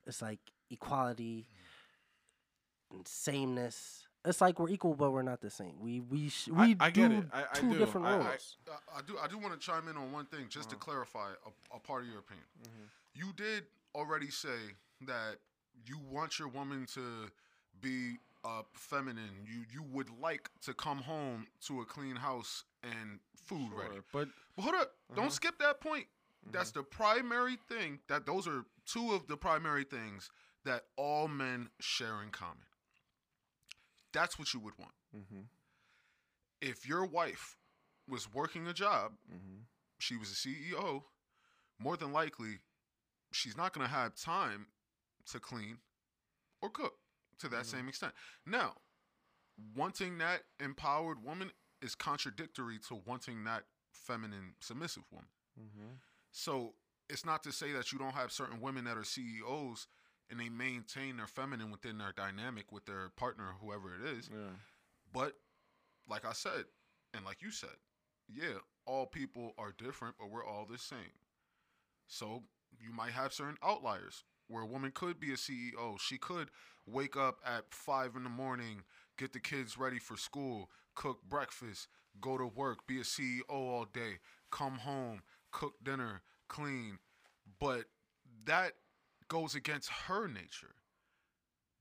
It's like equality mm-hmm. and sameness. It's like we're equal, but we're not the same. We we sh- we I do get it. I- I two do. different I- I- roles. I, I do. I do want to chime in on one thing, just to clarify a, a part of your opinion. You did already say that you want your woman to be uh, feminine. You you would like to come home to a clean house and food Sure. ready. But But hold up, Uh-huh. don't skip that point. That's the primary thing. That those are two of the primary things that all men share in common. That's what you would want. mm-hmm. If your wife was working a job, Mm-hmm. she was a CEO, more than likely, she's not going to have time to clean or cook to that same extent. Now, wanting that empowered woman is contradictory to wanting that feminine, submissive woman. Mm-hmm. So it's not to say that you don't have certain women that are CEOs and they maintain their feminine within their dynamic with their partner, whoever it is. yeah. But like I said, and like you said, yeah, all people are different, but we're all the same. So you might have certain outliers where a woman could be a CEO. She could wake up at five in the morning, get the kids ready for school, cook breakfast, go to work, be a CEO all day, come home, cook dinner, clean. But that goes against her nature.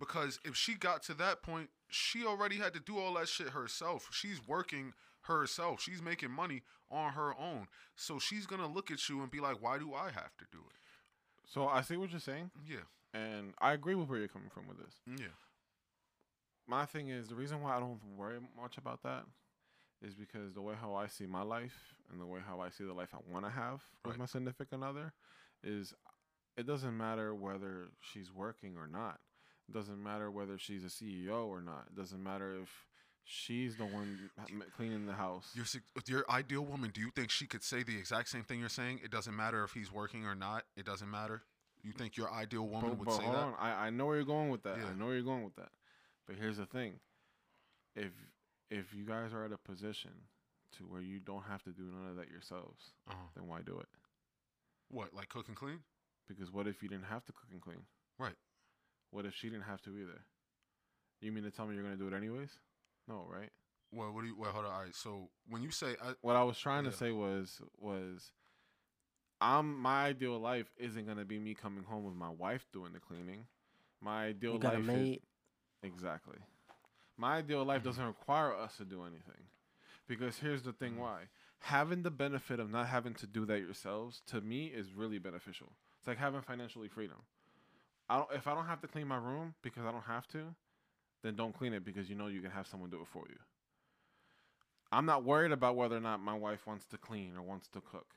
Because if she got to that point, she already had to do all that shit herself. She's working herself. She's making money on her own. So she's going to look at you and be like, why do I have to do it? So I see what you're saying, Yeah. and I agree with where you're coming from with this. Yeah. My thing is the reason why I don't worry much about that is because the way how I see my life and the way how I see the life I want to have with Right. my significant other is it doesn't matter whether she's working or not. It doesn't matter whether she's a CEO or not. It doesn't matter if she's the one cleaning the house. Your, your ideal woman, do you think she could say the exact same thing you're saying? It doesn't matter if he's working or not. It doesn't matter. You think your ideal woman But, would but say hold that? on, I, I know where you're going with that. Yeah. I know where you're going with that. But here's the thing: if if you guys are at a position to where you don't have to do none of that yourselves, Uh-huh. then why do it? What, like cook and clean? Because what if you didn't have to cook and clean? Right. What if she didn't have to either? You mean to tell me you're gonna do it anyways? No, right? Well, what do you? Well, hold on. All right. So when you say, I, What I was trying Yeah. to say was was I'm my ideal life isn't gonna be me coming home with my wife doing the cleaning. My ideal You got a life is exactly. My ideal life mm-hmm. doesn't require us to do anything. Because here's the thing mm-hmm. why. having the benefit of not having to do that yourselves to me is really beneficial. It's like having financially freedom. I don't if I don't have to clean my room because I don't have to, then don't clean it because you know you can have someone do it for you. I'm not worried about whether or not my wife wants to clean or wants to cook.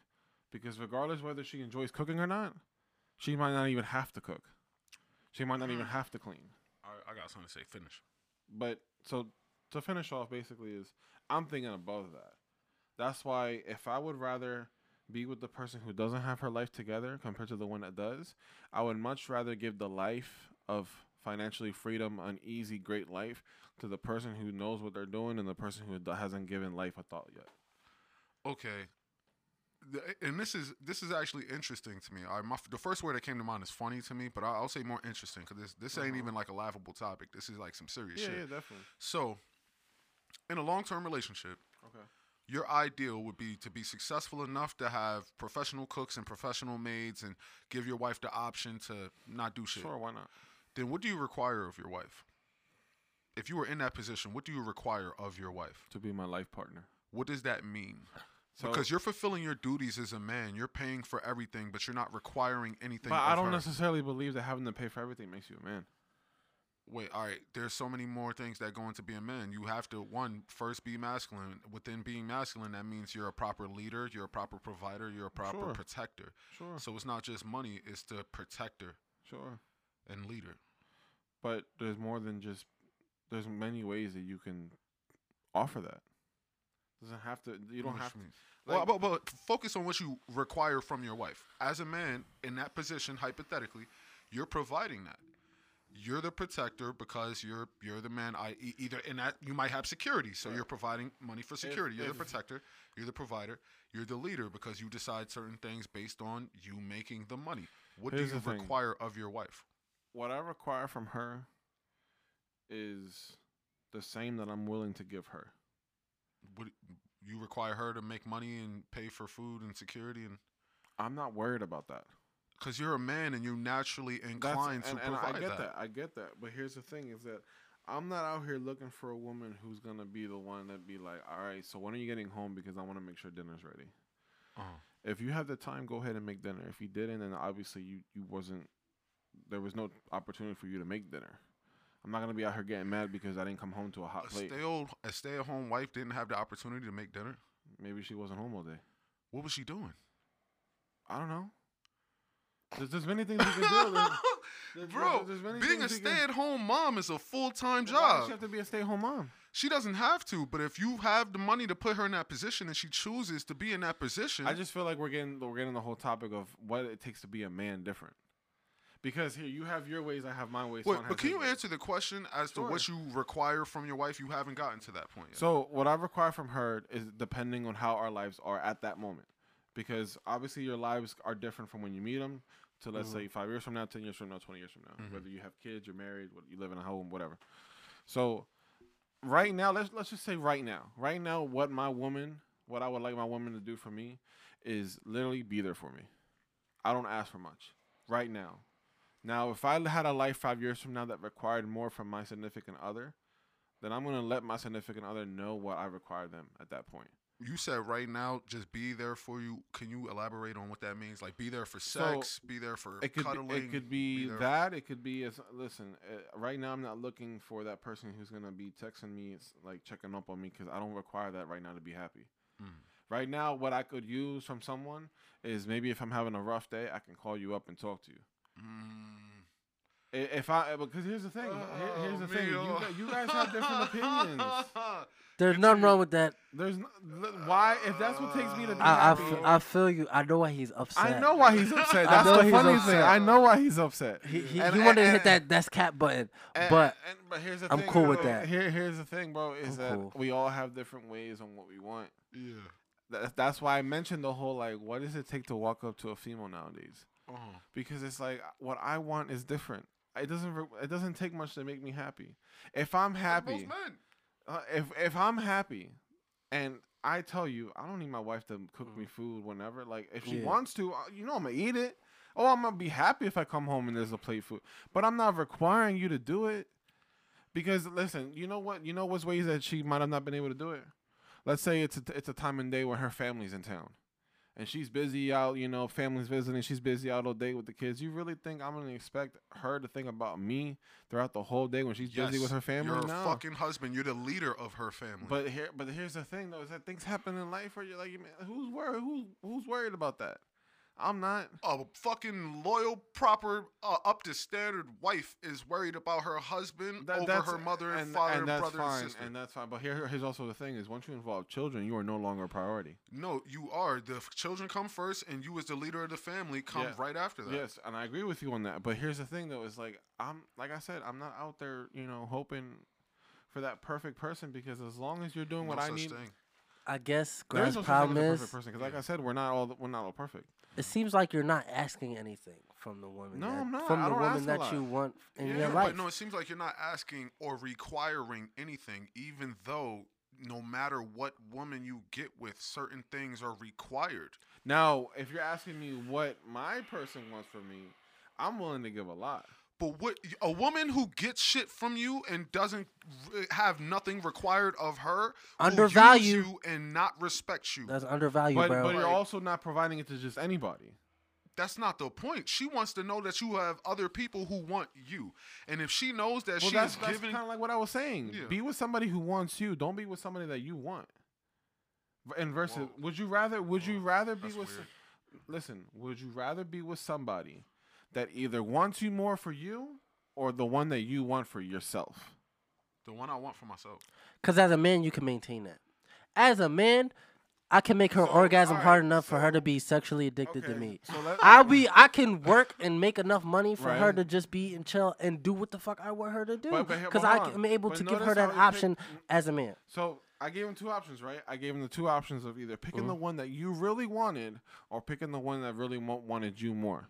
Because regardless whether she enjoys cooking or not, she might not even have to cook. She might not even mm. have to clean. I, I got something to say. Finish. But so to finish off, basically, is I'm thinking above that. That's why if I would rather be with the person who doesn't have her life together compared to the one that does, I would much rather give the life of financially freedom, an easy, great life to the person who knows what they're doing and the person who hasn't given life a thought yet. Okay. The, and this is this is actually interesting to me. I, my, the first word that came to mind is funny to me, but I, I'll say more interesting because this this ain't Uh-huh. even like a laughable topic. This is like some serious Yeah, shit. yeah, definitely. So, in a long term relationship, Okay. Your ideal would be to be successful enough to have professional cooks and professional maids and give your wife the option to not do shit. Sure, why not? Then what do you require of your wife? If you were in that position, what do you require of your wife? To be my life partner. What does that mean? So, because you're fulfilling your duties as a man. You're paying for everything, but you're not requiring anything. but I don't her. necessarily believe that having to pay for everything makes you a man. Wait, all right. There's so many more things that go into being a man. You have to one first be masculine. Within being masculine, that means you're a proper leader, you're a proper provider, you're a proper Sure. protector. Sure. So it's not just money; it's the protector Sure. and leader. But there's more than just there's many ways that you can offer that. Doesn't have to you don't have to like- well, but, but focus on what you require from your wife. As a man in that position, hypothetically, you're providing that. You're the protector because you're you're the man. I e- either in that you might have security, so you're providing money for security. you're if- the protector. You're the provider. You're the leader because you decide certain things based on you making the money. What do you the thing. require of your wife? what I require from her is the same that I'm willing to give her. What you require her to make money and pay for food and security, and I'm not worried about that. Because you're a man and you're naturally That's- inclined to and, and provide I get that. that. I get that. But here's the thing: is that I'm not out here looking for a woman who's gonna be the one that be like, all right, so when are you getting home? Because I want to make sure dinner's ready. Uh-huh. If you have the time, go ahead and make dinner. If you didn't, then obviously you you wasn't. There was no opportunity for you to make dinner. I'm not gonna be out here getting mad because I didn't come home to a hot A plate. stay old, a stay at home wife didn't have the opportunity to make dinner. Maybe she wasn't home all day. What was she doing? I don't know. There's, there's many things you can do. There's- there's- Bro, being a you can- stay at home mom is a full time Why does job. she have to be a stay-at-home mom? She doesn't have to, but if you have the money to put her in that position and she chooses to be in that position, I just feel like we're getting we're getting the whole topic of what it takes to be a man different. Because here you have your ways, I have my ways. Wait, but can you ways. answer the question as to what you require from your wife? You haven't gotten to that point yet. So what I require from her is depending on how our lives are at that moment, because obviously your lives are different from when you meet them to let's Mhm. say five years from now, ten years from now, twenty years from now. Mhm. Whether you have kids, you're married, what you live in a home, whatever. So right now, let's let's just say right now, right now, what my woman, what I would like my woman to do for me, is literally be there for me. I don't ask for much right now. Now, if I had a life five years from now that required more from my significant other, then I'm gonna let my significant other know what I require them at that point. You said right now, just be there for you. Can you elaborate on what that means? Like, be there for So, sex, be there for It could cuddling. be, it could be, there- that. It could be as listen. Uh, right now, I'm not looking for that person who's gonna be texting me, it's like checking up on me, because I don't require that right now to be happy. Mm. Right now, what I could use from someone is maybe if I'm having a rough day, I can call you up and talk to you. Mm. If I because here's the thing. Here- here's the Oh, thing. You, you guys have different opinions. There's nothing wrong with that. There's n- l- why if that's what takes me to be I, I, happy. f- I feel you. I know why he's upset. I know why he's upset. I That's know the he's funny thing. upset. I know why he's upset. He he, And- he and- wanted to hit that that's cap button, And- but and, but here's the I'm thing. cool with though. that. Here, here's the thing, bro. Is I'm that cool. we all have different ways on what we want. Yeah. That, that's why I mentioned the whole like, what does it take to walk up to a female nowadays? Uh-huh. Because it's like what I want is different. It doesn't. re- It doesn't take much to make me happy. If I'm Most happy, men. Uh, if if I'm happy, and I tell you, I don't need my wife to cook me food whenever. Like if she Yeah. wants to, uh, you know, I'm gonna eat it. Oh, I'm gonna be happy if I come home and there's a plate food. But I'm not requiring you to do it. Because listen, you know what? You know what's ways that she might have not been able to do it. let's say it's a, it's a time and day when her family's in town, and she's busy out, you know, family's visiting, she's busy out all day with the kids. You really think I'm gonna expect her to think about me throughout the whole day when she's busy with her family? You're no. a fucking husband. You're the leader of her family. But here, but here's the thing though, is that things happen in life where you're like, who's worried? Who's who's worried about that? I'm not. a fucking loyal, proper, uh, up to standard wife is worried about her husband That- over her mother and, and, father and that's brother fine, and sister. and that's fine. But here, here's also the thing: is once you involve children, you are no longer a priority. no, you are. The children come first, and you, as the leader of the family, come Yeah. right after that. Yes, and I agree with you on that. But here's the thing, though: is like I'm, like I said, I'm not out there, you know, hoping for that perfect person because as long as you're doing No what I need, thing. I guess there is Grant's no problem is perfect person. Because like I said, we're not all we're not all perfect. It seems like you're not asking anything from the woman. No, that, I'm not. From I the don't woman ask a that lot. you want in Yeah, your life. but no, it seems like you're not asking or requiring anything, even though no matter what woman you get with, certain things are required. Now, if you're asking me what my person wants from me, I'm willing to give a lot. But what a woman who gets shit from you and doesn't have nothing required of her, who use Undervalue. you and not respect you. That's undervalued, But bro. but you're also not providing it to just anybody. That's not the point. She wants to know that you have other people who want you, and if she knows that Well, she that's, is that's giving, kind of like what I was saying. Yeah. Be with somebody who wants you. Don't be with somebody that you want. V- And versus, Whoa. would you rather? Would you rather be that's with? weird. Listen, would you rather be with somebody that either wants you more for you or the one that you want for yourself? the one I want for myself. Because as a man, you can maintain that. As a man, I can make her So, orgasm alright, hard enough for her to be sexually addicted to me. so let- I'll be. I can work and make enough money for her to just be and chill and do what the fuck I want her to do. But- but here- Because I'm able But to give her that how he picked- option as a man. So I gave him two options, right? I gave him the two options of either picking mm-hmm. the one that you really wanted or picking the one that really mo- wanted you more.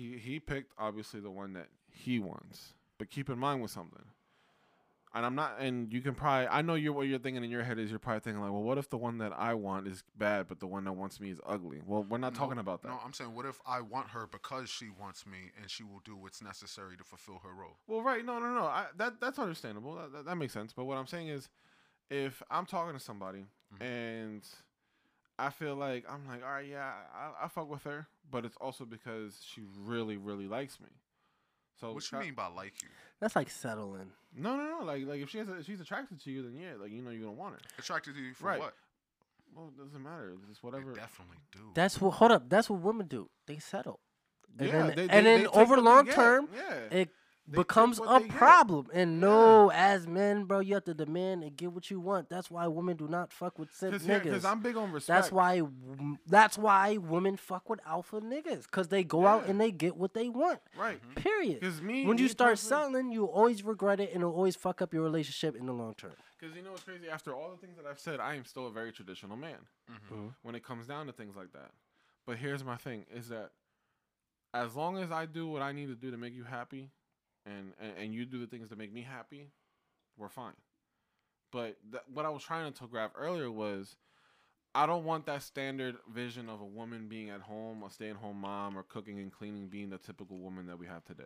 He he picked obviously the one that he wants, but keep in mind with something. And I'm not, and you can probably, I know you're what you're thinking in your head is you're probably thinking like, well, what if the one that I want is bad, but the one that wants me is ugly? Well, we're not No, talking about that. No, I'm saying, what if I want her because she wants me, and she will do what's necessary to fulfill her role? Well, right, no, no, no. I, that that's understandable. That, that, that makes sense. But what I'm saying is, if I'm talking to somebody Mhm. and I feel like I'm like, all right, yeah, I, I fuck with her, but it's also because she really, really likes me. So What you that- mean by like you? That's like settling. No, no, no. Like, like if she has, a, if she's attracted to you, then yeah, like you know, you're gonna want her. Attracted to you for Right. what? Well, it doesn't matter. It's just They whatever. definitely do. That's what. Hold up. That's what women do. They settle. And yeah, then, they, and they- then they over what they long term, yeah. it They becomes a they get. problem. And Yeah. no, as men, bro, you have to demand and get what you want. That's why women do not fuck with simp Because niggas. I'm big on respect. That's why. That's why women fuck with alpha niggas because they go out and they get what they want. right. Period. Because me, When you start personally- selling, you always regret it and it'll always fuck up your relationship in the long term. Because you know what's crazy? After all the things that I've said, I am still a very traditional man Mhm. when it comes down to things like that. But here's my thing: is that as long as I do what I need to do to make you happy, and and, and you do the things that make me happy, we're fine. But th- what I was trying to telegraph earlier was, I don't want that standard vision of a woman being at home, a stay-at-home mom, or cooking and cleaning being the typical woman that we have today.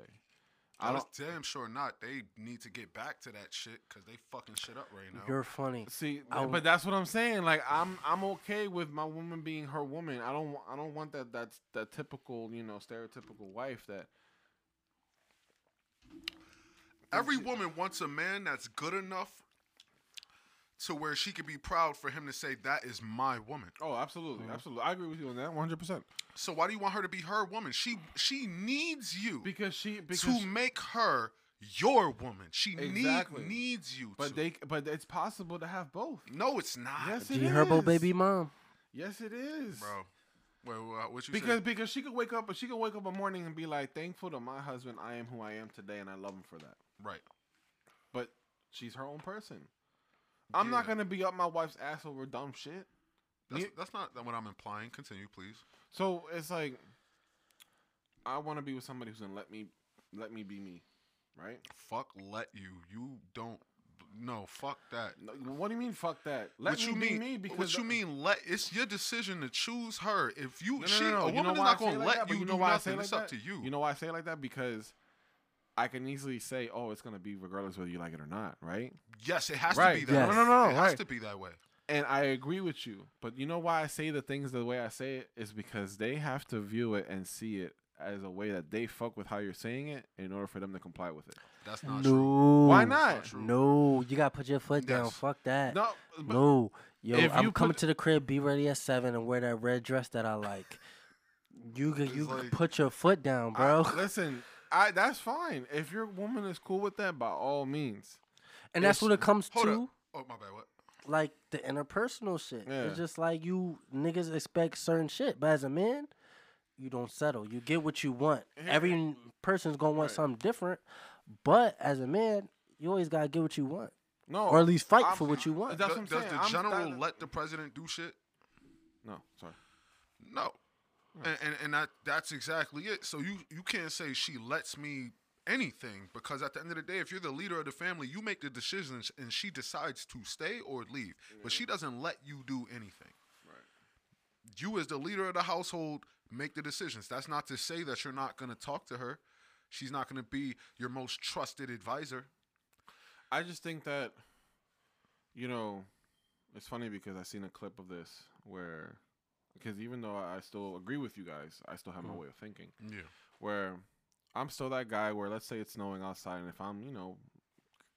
I I was damn sure not. They need to get back to that shit because they fucking shit up right now. You're funny. See, I w- but that's what I'm saying. Like I'm, I'm okay with my woman being her woman. I don't, I don't want that. That's that typical, you know, stereotypical wife that. Every woman wants a man that's good enough to where she could be proud for him to say that is my woman. Oh, absolutely, absolutely. I agree with you on that, 100. percent So why do you want her to be her woman? She she needs you Because she, because, to make her your woman. She Exactly. need, needs you. but to. they, but it's possible to have both. no, it's not, Yes, it G Herbo is. baby mom. Yes, it is, bro. Wait, what, what you Because say? because she could wake up, she could wake up a morning and be like, thankful to my husband, I am who I am today, and I love him for that. Right. But she's her own person. I'm not Yeah. gonna be up my wife's ass over dumb shit. That's, that's not what I'm implying. Continue, please. So it's like I want to be with somebody who's gonna let me let me be me, right? Fuck, let you. You don't. No, fuck that. No, What do you mean? Fuck that. Let what me you be mean? me because what you mean? Let it's your decision to choose her. If you, No, no, she, no, no. a You woman know is why not gonna it like let? But you, you know do why I say it like it's up that? to you. You know why I say it like that? Because I can easily say, "Oh, it's gonna be regardless whether you like it or not," right? yes, it has Right. to be that. Yes. way. No, no, no, It has to be that way. And I agree with you, but you know why I say the things the way I say it is because they have to view it and see it as a way that they fuck with how you're saying it in order for them to comply with it. That's not no. true. Why That's not? true. No, you gotta put your foot down. Yes. Fuck that. No, No, yo, if I'm you coming put- to the crib. Be ready at seven and wear that red dress that I like. You can It's you can put your foot down, I- bro. listen, I that's fine. If your woman is cool with that, by all means. and that's what it comes Hold to, up. Oh my bad. What? like the interpersonal shit. Yeah. It's just like you niggas expect certain shit, but as a man, you don't settle. You get what you want. Here- Every person's gonna want Right. something different, but as a man, you always gotta get what you want, No, or at least fight I'm- for what you want. That's Does, what I'm does saying. the I'm general let the president do shit? No, sorry. No. And, and and that that's exactly it. So you you can't say she lets me anything because at the end of the day, if you're the leader of the family, you make the decisions and she decides to stay or leave. But she doesn't let you do anything. Right. You as the leader of the household make the decisions. That's not to say that you're not going to talk to her. She's not going to be your most trusted advisor. I just think that, you know, it's funny because I seen a clip of this where, because even though I still agree with you guys, I still have my Mhm. way of thinking. Yeah. Where I'm still that guy where let's say it's snowing outside, and if I'm, you know,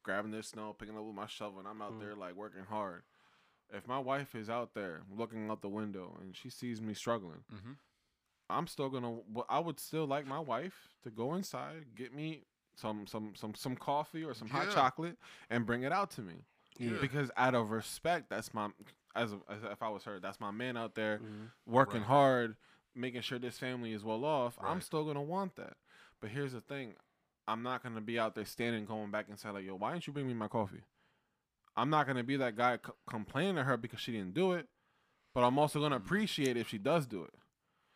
grabbing this snow, picking up with my shovel, and I'm out Mhm. there like working hard. If my wife is out there looking out the window and she sees me struggling, Mm-hmm. I'm still gonna. I would still like my wife to go inside, get me some some some some coffee or some hot chocolate, and bring it out to me. Yeah. Because out of respect, that's my as, a, as if I was her, that's my man out there Mhm. working Right. hard, making sure this family is well off. I'm still gonna want that. But here's the thing, I'm not gonna be out there standing, going back and say like, "Yo, why didn't you bring me my coffee?" I'm not gonna be that guy c- complaining to her because she didn't do it. But I'm also gonna appreciate if she does do it.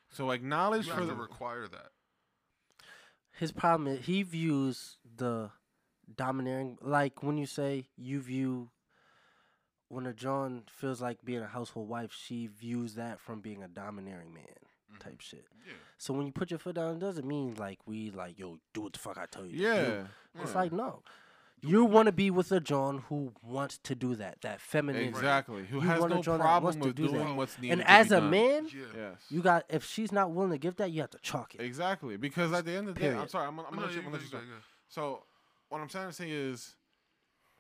So acknowledge You for have the to require that. His problem is he views the domineering like when you say you view when a John feels like being a household wife, she views that from being a domineering man Mhm. type shit. Yeah. So when you put your foot down, it doesn't mean like we like yo do what the fuck I tell you. to do. yeah. It's yeah. like no. You want to be with a John who wants to do that, that feminine. exactly who You has want a no John problem to with do that. doing what's needed. And to as be a done. man, Yeah. yes, you got if she's not willing to give that, you have to chalk it. exactly because at the end of the day, I'm sorry, I'm, gonna- I'm No, gonna, let you- you I'm gonna let you you go. So what I'm trying to say is,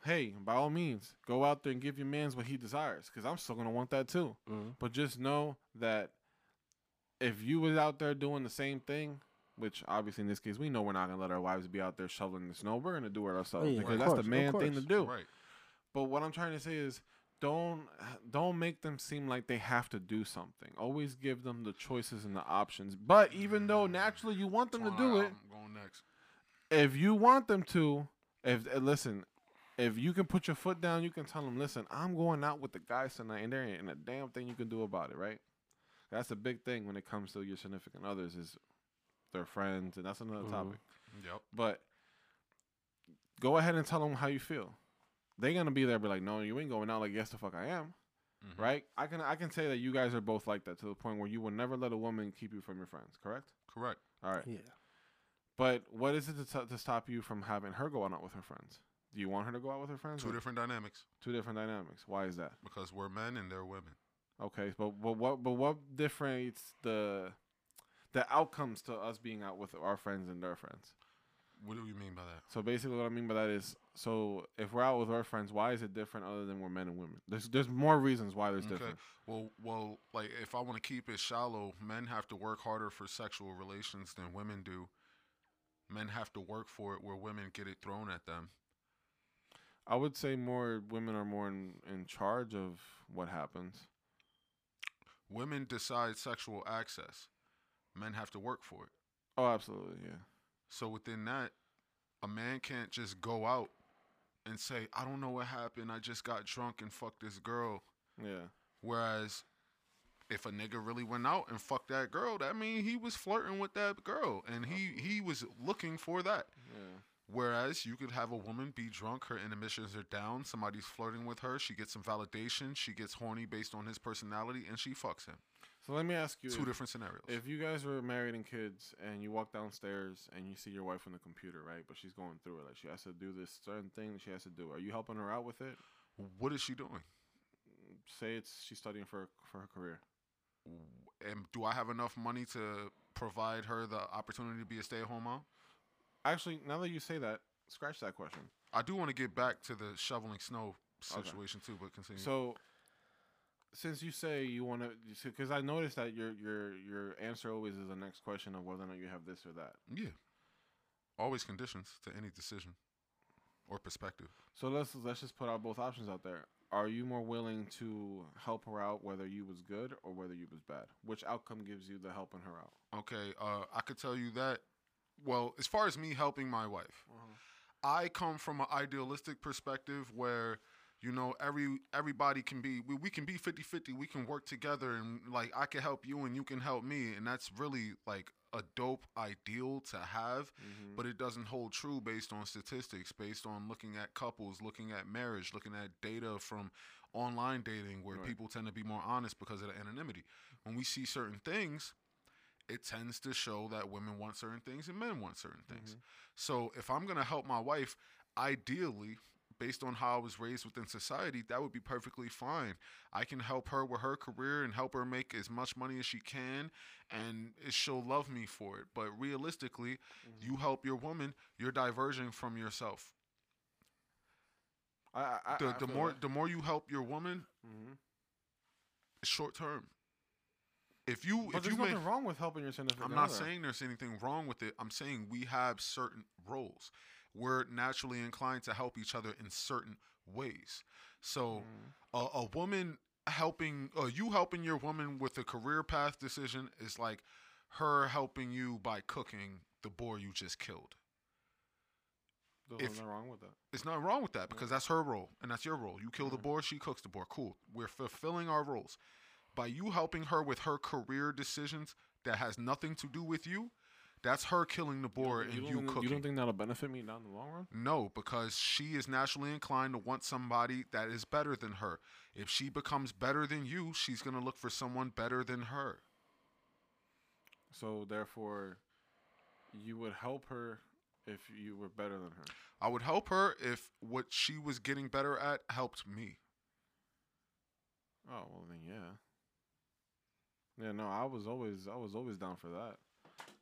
hey, by all means, go out there and give your man's what he desires, because I'm still gonna want that too. Mhm. But just know that if you was out there doing the same thing, which obviously in this case we know we're not gonna let our wives be out there shoveling the snow, we're gonna do it ourselves yeah, because of that's the man thing to do. Right. But what I'm trying to say is don't don't make them seem like they have to do something. Always give them the choices and the options. But even though naturally you want them to do it, going next. if you want them to, if uh, listen, if you can put your foot down, you can tell them, listen, I'm going out with the guys tonight, and there ain't a damn thing you can do about it, right? That's a big thing when it comes to your significant others is their friends, and that's another Mhm. topic. Yep. But go ahead and tell them how you feel. They're gonna be there, be like, no, you ain't going out like yes the fuck I am, Mhm. right? I can I can say that you guys are both like that to the point where you will never let a woman keep you from your friends, correct? Correct. All right. Yeah. But what is it to, t- to stop you from having her go out with her friends? Do you want her to go out with her friends? Two or- different dynamics two different dynamics. Why is that? because we're men and they're women. Okay, but but what but what differentiates the the outcomes to us being out with our friends and their friends? What do you mean by that? So basically, what I mean by that is, so if we're out with our friends, why is it different other than we're men and women? There's there's more reasons why there's Okay. different. Well, well, like if I want to keep it shallow, men have to work harder for sexual relations than women do. Men have to work for it where women get it thrown at them. I would say more women are more in, in charge of what happens. Women decide sexual access. Men have to work for it. Oh, absolutely, yeah. So within that, a man can't just go out and say, "I don't know what happened. I just got drunk and fucked this girl." Yeah. Whereas if a nigga really went out and fucked that girl, that mean he was flirting with that girl and he he was looking for that. Yeah. Whereas you could have a woman be drunk, her inhibitions are down, somebody's flirting with her, she gets some validation, she gets horny based on his personality, and she fucks him. So let me ask you Two if- different scenarios. If you guys were married and kids, and you walk downstairs and you see your wife on the computer, right? But she's going through it, like she has to do this certain thing, she has to do. Are you helping her out with it? what is she doing? say it's she's studying for for her career. And do I have enough money to provide her the opportunity to be a stay-at-home mom? Actually, now that you say that, scratch that question. I do want to get back to the shoveling snow Okay. situation too, but continue. So, since you say you want to, because I noticed that your your your answer always is the next question of whether or not you have this or that. yeah, always conditions to any decision or perspective. So let's let's just put out both options out there. Are you more willing to help her out whether you was good or whether you was bad? Which outcome gives you the helping her out? Okay, uh, I could tell you that. Well, as far as me helping my wife, I come from an idealistic perspective where you know every everybody can be we, we can be 50-50 we can work together and like i can help you and you can help me and that's really like a dope ideal to have Mm-hmm. but it doesn't hold true based on statistics based on looking at couples looking at marriage looking at data from online dating where Right. people tend to be more honest because of the anonymity when we see certain things it tends to show that women want certain things and men want certain things. So if i'm going to help my wife ideally based on how i was raised within society that would be perfectly fine. I can help her with her career and help her make as much money as she can and she'll love me for it. But realistically you help your woman you're diverging from yourself. I, I, the, I the more that. the more you help your woman Mhm. it's short term if you But if there's you make wrong with helping your significant I'm not other. saying there's anything wrong with it. I'm saying we have certain roles. We're naturally inclined to help each other in certain ways. So, Mm-hmm. a, a woman helping, uh, you helping your woman with a career path decision is like her helping you by cooking the boar you just killed. There's if- nothing wrong with that. It's not wrong with that because that's her role and that's your role. You kill the boar, she cooks the boar. Cool. We're fulfilling our roles. By you helping her with her career decisions that has nothing to do with you, that's her killing the boar and you, you, don't, think- cooking. you don't think that'll benefit me down the long run? No, because she is naturally inclined to want somebody that is better than her. If she becomes better than you, she's going to look for someone better than her. So therefore, you would help her if you were better than her. I would help her if what she was getting better at helped me. Oh well, then yeah. Yeah, no, I was always I was always down for that.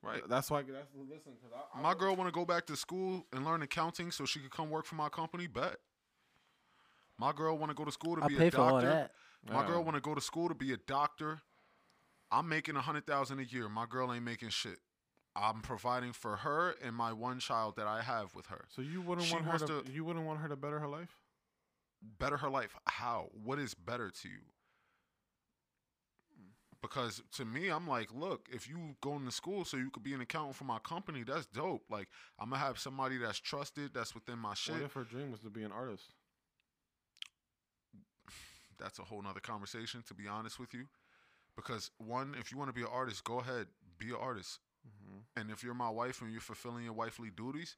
Right. That's why. That's listen, cause I, I My girl want to go back to school and learn accounting so she could come work for my company. Bet. My girl want to go to school to I be pay a for all doctor. that. My girl want to go to school to be a doctor. I'm making a hundred thousand a year. My girl ain't making shit. I'm providing for her and my one child that I have with her. So you wouldn't She want her to, to- You wouldn't want her to better her life. better her life how what is better to you because to me i'm like look if you going to school so you could be an accountant for my company that's dope like i'm gonna have somebody that's trusted that's within my shit What if her dream was to be an artist? that's a whole nother conversation to be honest with you because one if you want to be an artist go ahead be an artist Mm-hmm. and if you're my wife and you're fulfilling your wifely duties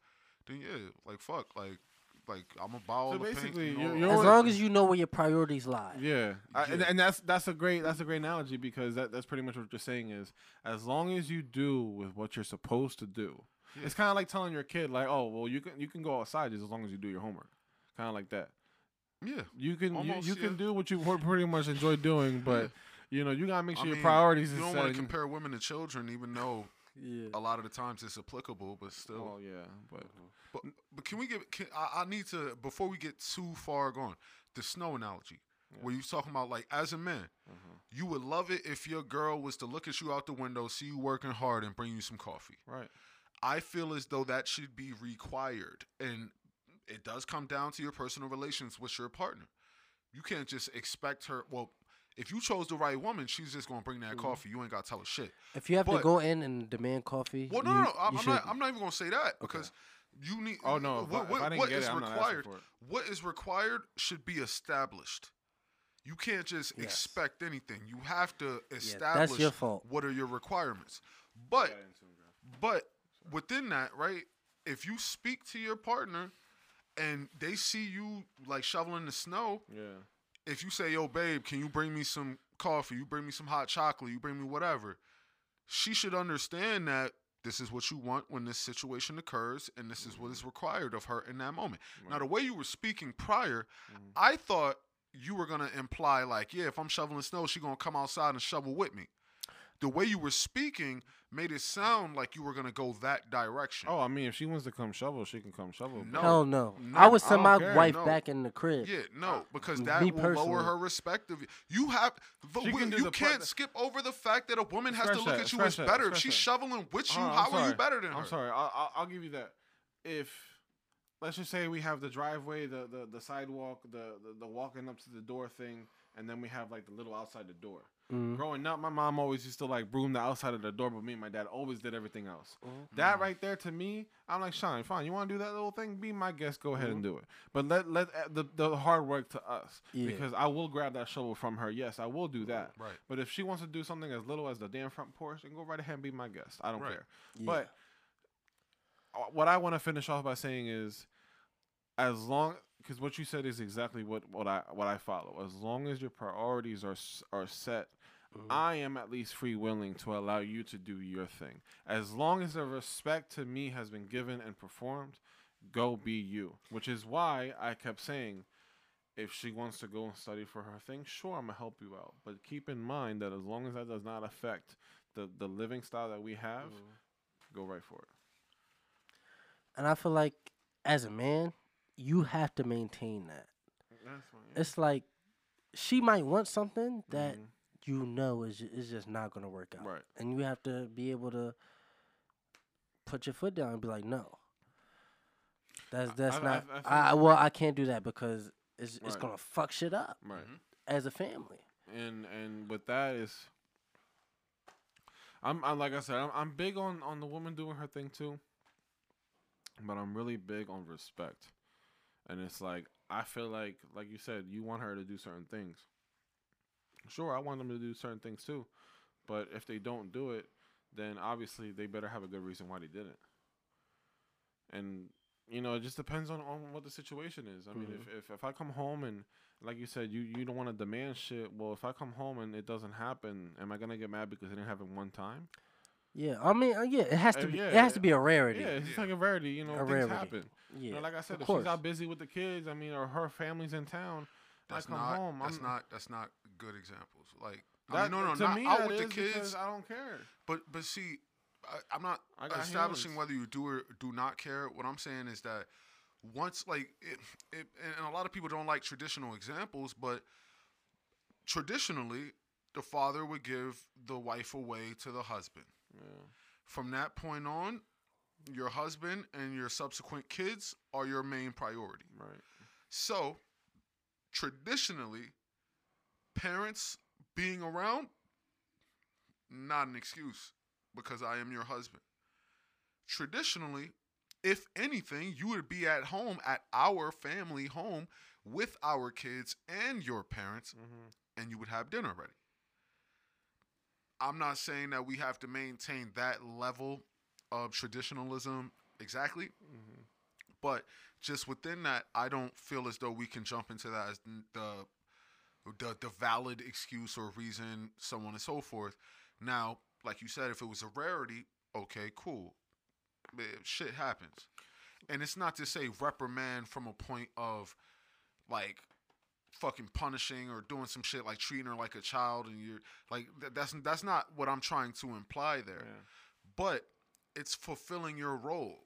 then yeah like fuck like like i'm gonna buy all So the paint, basically, you know, you're- you're As long as you know where your priorities lie. Yeah, I, and, Yeah. and that's that's a great that's a great analogy because that, that's pretty much what you're saying is as long as you do with what you're supposed to do, Yeah. it's kind of like telling your kid like, oh well, you can you can go outside just as long as you do your homework, kind of like that. yeah You can Almost, you, you yeah. can do what you pretty much enjoy doing, but you know you gotta make I sure your mean, priorities you don't want to compare women to children even though Yeah. a lot of the times it's applicable, but still. Oh yeah, but But, but can we get? Can, I, I need to before we get too far gone. The snow analogy, where you talking about like as a man, Mhm. you would love it if your girl was to look at you out the window, see you working hard, and bring you some coffee. right. I feel as though that should be required, and it does come down to your personal relations with your partner. You can't just expect her. Well, if you chose the right woman, she's just gonna bring that hmm. coffee. You ain't gotta tell her shit. If you have But- to go in and demand coffee, Well, no, you, no, no. I'm, you I'm not. I'm not even gonna say that because you need. Oh no, if, What, what- I didn't what get is it, I'm not asking required? What is required should be established. You can't just Yes. expect anything. You have to that's establish your fault. what are your requirements. But but within that, right? If you speak to your partner and they see you like shoveling the snow, Yeah. If you say, "Yo, babe, can you bring me some coffee? You bring me some hot chocolate. You bring me whatever," she should understand that this is what you want when this situation occurs, and this is what is required of her in that moment. Now, the way you were speaking prior, Mhm. I thought you were gonna imply like, yeah, if I'm shoveling snow, she gonna come outside and shovel with me. The way you were speaking made it sound like you were gonna go that direction. Oh, I mean, if she wants to come shovel, she can come shovel. No. Hell no. no, I would I send don't my care, wife no. back in the crib. Yeah, no, because Me that will lower her respect of you. You have, but She we- can you the can't part- skip over the fact that a woman has to look that, at you as that, better. If she's that. shoveling with you, Uh, I'm how are you better than her? I'm sorry. I'll, I'll, I'll give you that. If let's just say we have the driveway, the the, the sidewalk, the, the the walking up to the door thing, and then we have like the little outside the door. Mhm. Growing up, my mom always used to like broom the outside of the door, but me and my dad always did everything else. Mhm. That right there to me, I'm like, Sean, fine. You want to do that little thing? Be my guest. Go ahead Mm-hmm. and do it. But let let uh, the the hard work to us Yeah. because I will grab that shovel from her. Yes, I will do that. Right. But if she wants to do something as little as the damn front porch, then go right ahead and be my guest. I don't Right. care. Yeah. But uh, what I want to finish off by saying is, as long because what you said is exactly what, what I what I follow. As long as your priorities are are set, Mhm. I am at least free willing to allow you to do your thing. As long as the respect to me has been given and performed, go be you. Which is why I kept saying. If she wants to go and study for her thing, sure, I'm gonna help you out. But keep in mind that as long as that does not affect the, the living style that we have, Mhm. go right for it. And I feel like as a man, you have to maintain that. That's fine. It's like she might want something that Mhm. you know is is just not gonna work out, Right. and you have to be able to put your foot down and be like, no. That's I- that's I- I- not. I think- I, well, I can't do that because it's it's gonna fuck shit up Right. Mhm. as a family. And and with that is, I'm, i like I said, I'm, I'm big on on the woman doing her thing too. But I'm really big on respect, and it's like I feel like, like you said, you want her to do certain things. Sure, I want them to do certain things too, but if they don't do it, then obviously they better have a good reason why they didn't. And you know, it just depends on, on what the situation is. I mean, Mhm. if, if if I come home and like you said, you you don't want to demand shit. Well, if I come home and it doesn't happen, am I gonna get mad because it didn't happen one time? Yeah, I mean, uh, yeah, it has to Uh, be. yeah, it has to be a rarity. Yeah, it's Yeah. like a rarity. You know, A things rarity. happen. Yeah, You know, like I said, of if course. she's out busy with the kids, I mean, or her family's in town, That's I come not. home. That's I'm, not. That's not good examples. Like, I mean, no, no, to not me, out with the kids. I don't care. But but see, I, I'm not I establishing hands. whether you do or do not care. What I'm saying is that once, like, it, it, and a lot of people don't like traditional examples, but traditionally, the father would give the wife away to the husband. Yeah. From that point on, your husband and your subsequent kids are your main priority. Right. So, traditionally, parents being around, not an excuse because I am your husband. Traditionally, if anything, you would be at home at our family home with our kids and your parents, Mm-hmm. and you would have dinner ready. I'm not saying that we have to maintain that level of traditionalism exactly, Mm-hmm. but just within that, I don't feel as though we can jump into that as the the, the valid excuse or reason, so on and so forth. Now, like you said, if it was a rarity, okay, cool. Shit happens, and it's not to say reprimand from a point of like fucking punishing or doing some shit like treating her like a child, and you're like th- that's that's not what I'm trying to imply there Yeah. but it's fulfilling your role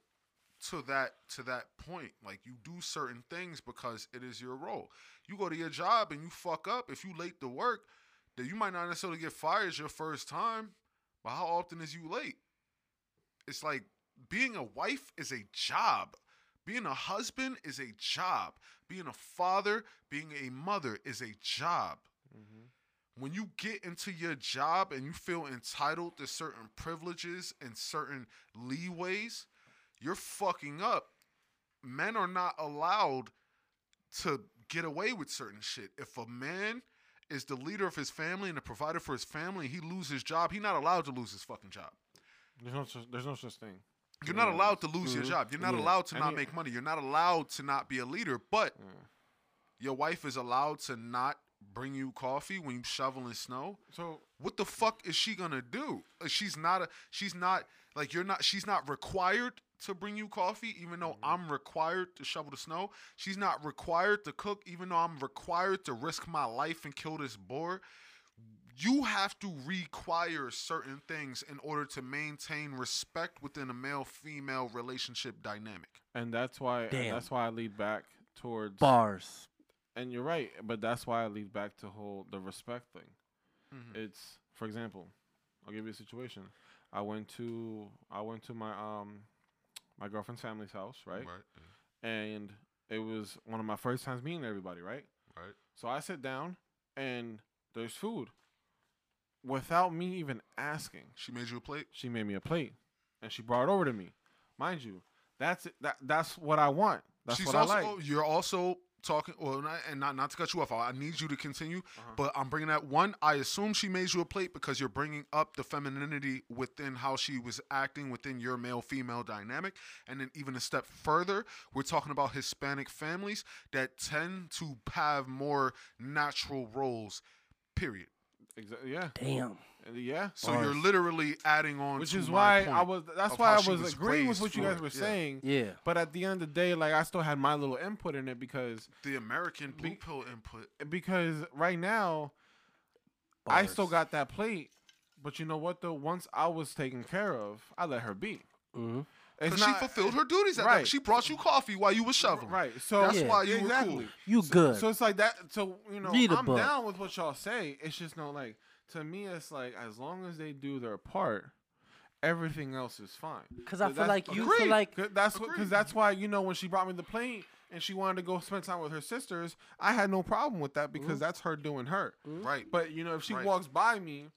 to that to that point. Like you do certain things because it is your role. You go to your job and you fuck up if you late to work then you might not necessarily get fired your first time but how often is you late? It's like being a wife is a job. Being a husband is a job. Being a father being a mother is a job. Mm-hmm. When you get into your job and you feel entitled to certain privileges and certain leeways, you're fucking up. Men are not allowed to get away with certain shit. If a man is the leader of his family and the provider for his family, he loses his job, he's not allowed to lose his fucking job. There's no such, there's no such thing. You're not allowed to lose your Mhm. job. You're not Yeah. allowed to And not he- make money. You're not allowed to not be a leader. But Yeah. your wife is allowed to not bring you coffee when you shoveling snow. So what the fuck is she gonna do? She's not a she's not like you're not she's not required to bring you coffee, even though Mhm. I'm required to shovel the snow. She's not required to cook, even though I'm required to risk my life and kill this boar. You have to require certain things in order to maintain respect within a male female relationship dynamic. and that's why and Damn. that's why I lead back towards Bars. And you're right, but that's why I lead back to whole the respect thing. Mhm. It's for example, I'll give you a situation. I went to I went to my um my girlfriend's family's house, right? Right. And it was one of my first times meeting everybody, right? Right. So I sit down and there's food. Without me even asking, She made you a plate. she made me a plate and she brought it over to me. Mind you, that's it, that that's what I want. That's She's what also I like. you're also talking well not, and not not to cut you off. I I need you to continue, Uh-huh. but I'm bringing that one. I assume she made you a plate because you're bringing up the femininity within how she was acting within your male female dynamic, and then even a step further, we're talking about Hispanic families that tend to have more natural roles. Period. Exa- yeah. Damn. Yeah. So you're literally adding on, Which to is my why point I was that's why I was, was agreeing with what you guys it, were yeah. saying. Yeah. But at the end of the day, like I still had my little input in it because the American blue Be- pill input. because right now I still got that plate. But you know what though? Once I was taken care of, I let her be. hmm It's Because she not- fulfilled her duties. At right. that. She brought you coffee while you were shoveling. Right. So That's Yeah. why you exactly. were cool. You good. So it's like that. So you know, Read a I'm book. down with what y'all say. It's just no like to me. It's like as long as they do their part, everything else is fine. Because I feel like you Agreed. feel like 'Cause That's because that's why you know when she brought me the plane and she wanted to go spend time with her sisters, I had no problem with that because Mhm. that's her doing her. Right. But you know, if she Right. walks by me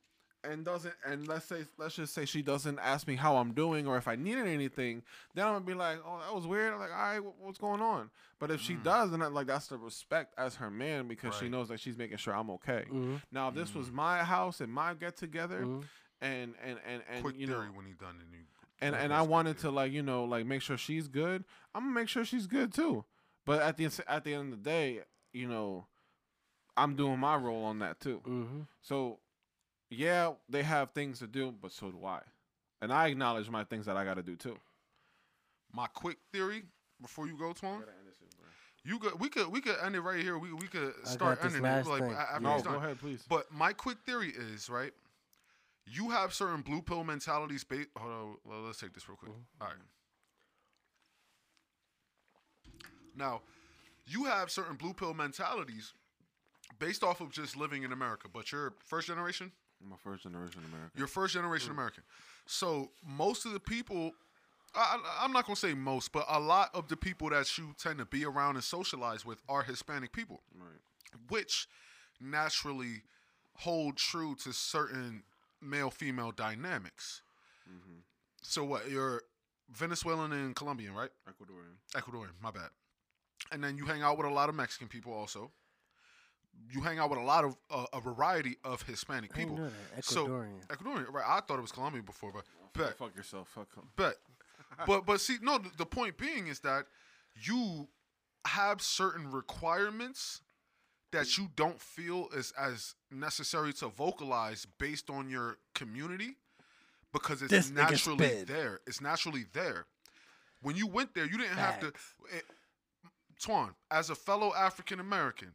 and doesn't, and let's say, let's just say she doesn't ask me how I'm doing or if I needed anything, then I'm gonna be like, oh, that was weird. I'm like, all right, wh- what's going on? But if she Mm. does, then I, like that's the respect as her man because she knows that she's making sure I'm okay. Mhm, Now, if this Mm. was my house and my get together, mhm. and and and and Quick you know, theory when he done and and and I wanted to like you know like make sure she's good. I'm gonna make sure she's good too. But at the at the end of the day, you know, I'm doing my role on that too. Mhm. So, yeah, they have things to do, but so do I, and I acknowledge my things that I got to do too. My quick theory before you go, Twan. You could we could we could end it right here. We we could I start got this ending last it like thing. a- after Yeah. No, go ahead, please. But my quick theory is right. You have certain blue pill mentalities. Based, hold on, well, let's take this real quick. Mm-hmm. All right. Now, you have certain blue pill mentalities based off of just living in America, but you're first generation. I'm a first generation American. You're first generation American. So most of the people, I, I'm not gonna say most, but a lot of the people that you tend to be around and socialize with are Hispanic people, right. which naturally hold true to certain male female dynamics. Mm-hmm. So what? You're Venezuelan and Colombian, right? Ecuadorian. Ecuadorian, my bad. And then you hang out with a lot of Mexican people also. You hang out with a lot of uh, a variety of Hispanic I didn't people. know that. So- Ecuadorian. Ecuadorian, right? I thought it was Colombian before, but bet, Fuck yourself. Fuck. 'em. bet. but but see, no. The, the point being is that you have certain requirements that you don't feel is as necessary to vocalize based on your community because it's This nigga naturally spit. there. It's naturally there. When you went there, you didn't have to. Facts. It, Twan, as a fellow African American,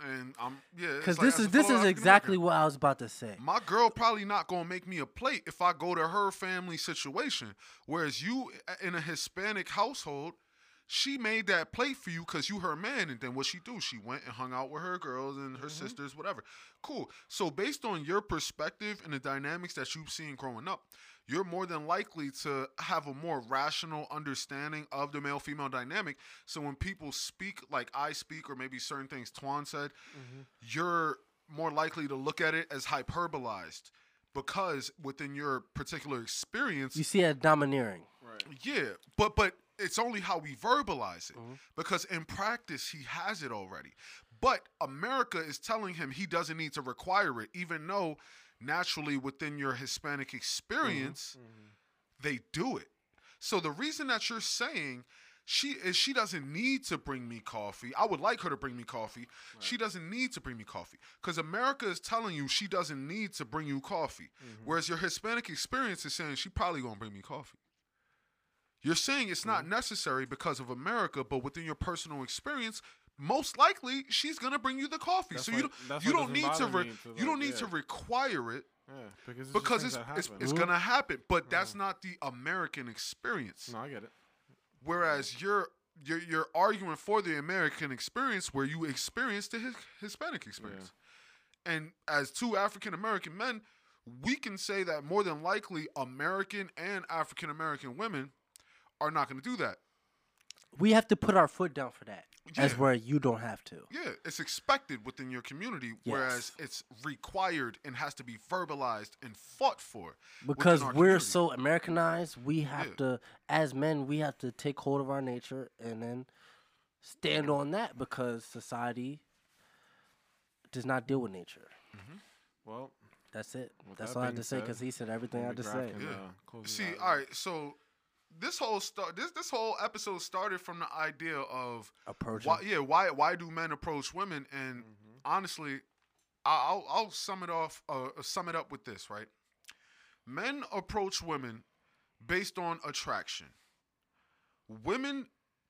and I'm yeah, Because like, this is this is exactly what I was about to say. my girl probably not gonna make me a plate if I go to her family situation. Whereas you in a Hispanic household, she made that plate for you because you her man, and then what she do? She went and hung out with her girls and her mm-hmm. sisters, whatever. Cool. So based on your perspective and the dynamics that you've seen growing up, you're more than likely to have a more rational understanding of the male female dynamic. So when people speak like I speak, or maybe certain things Twan said, you're more likely to look at it as hyperbolized because within your particular experience, You see it domineering. Right. yeah, but but it's only how we verbalize it Mhm. because in practice he has it already. But America is telling him he doesn't need to require it, even though naturally within your Hispanic mm-hmm. experience mm-hmm. they do it. So the reason that you're saying she is she doesn't need to bring me coffee. I would like her to bring me coffee. She doesn't need to bring me coffee because America is telling you she doesn't need to bring you coffee, mm-hmm. whereas your Hispanic experience is saying she probably gonna bring me coffee. You're saying it's not necessary because of America, but within your personal experience, most likely she's gonna bring you the coffee. That's so you don't you don't need to re- to, you don't need to require it Yeah, because it's because it's it's, it's gonna happen. But that's not the American experience. no, I get it. Whereas you're you're you're arguing for the American experience where you experience the his, Hispanic experience. And as two African American men, we can say that more than likely American and African American women are not going to do that. We have to put our foot down for that. As where you don't have to. Yeah, it's expected within your community, whereas it's required and has to be verbalized and fought for. Because we're community. so Americanized, we have Yeah. to, as men, we have to take hold of our nature and then stand on that because society does not deal with nature. Well, That's it. That's that all I have to say because he said everything I had to say. Yeah. uh, See, all right, so this whole start this this whole episode started from the idea of Approaching. why yeah why why do men approach women? And honestly I- I'll I'll sum it off uh, sum it up with this right? Men approach women based on attraction. Women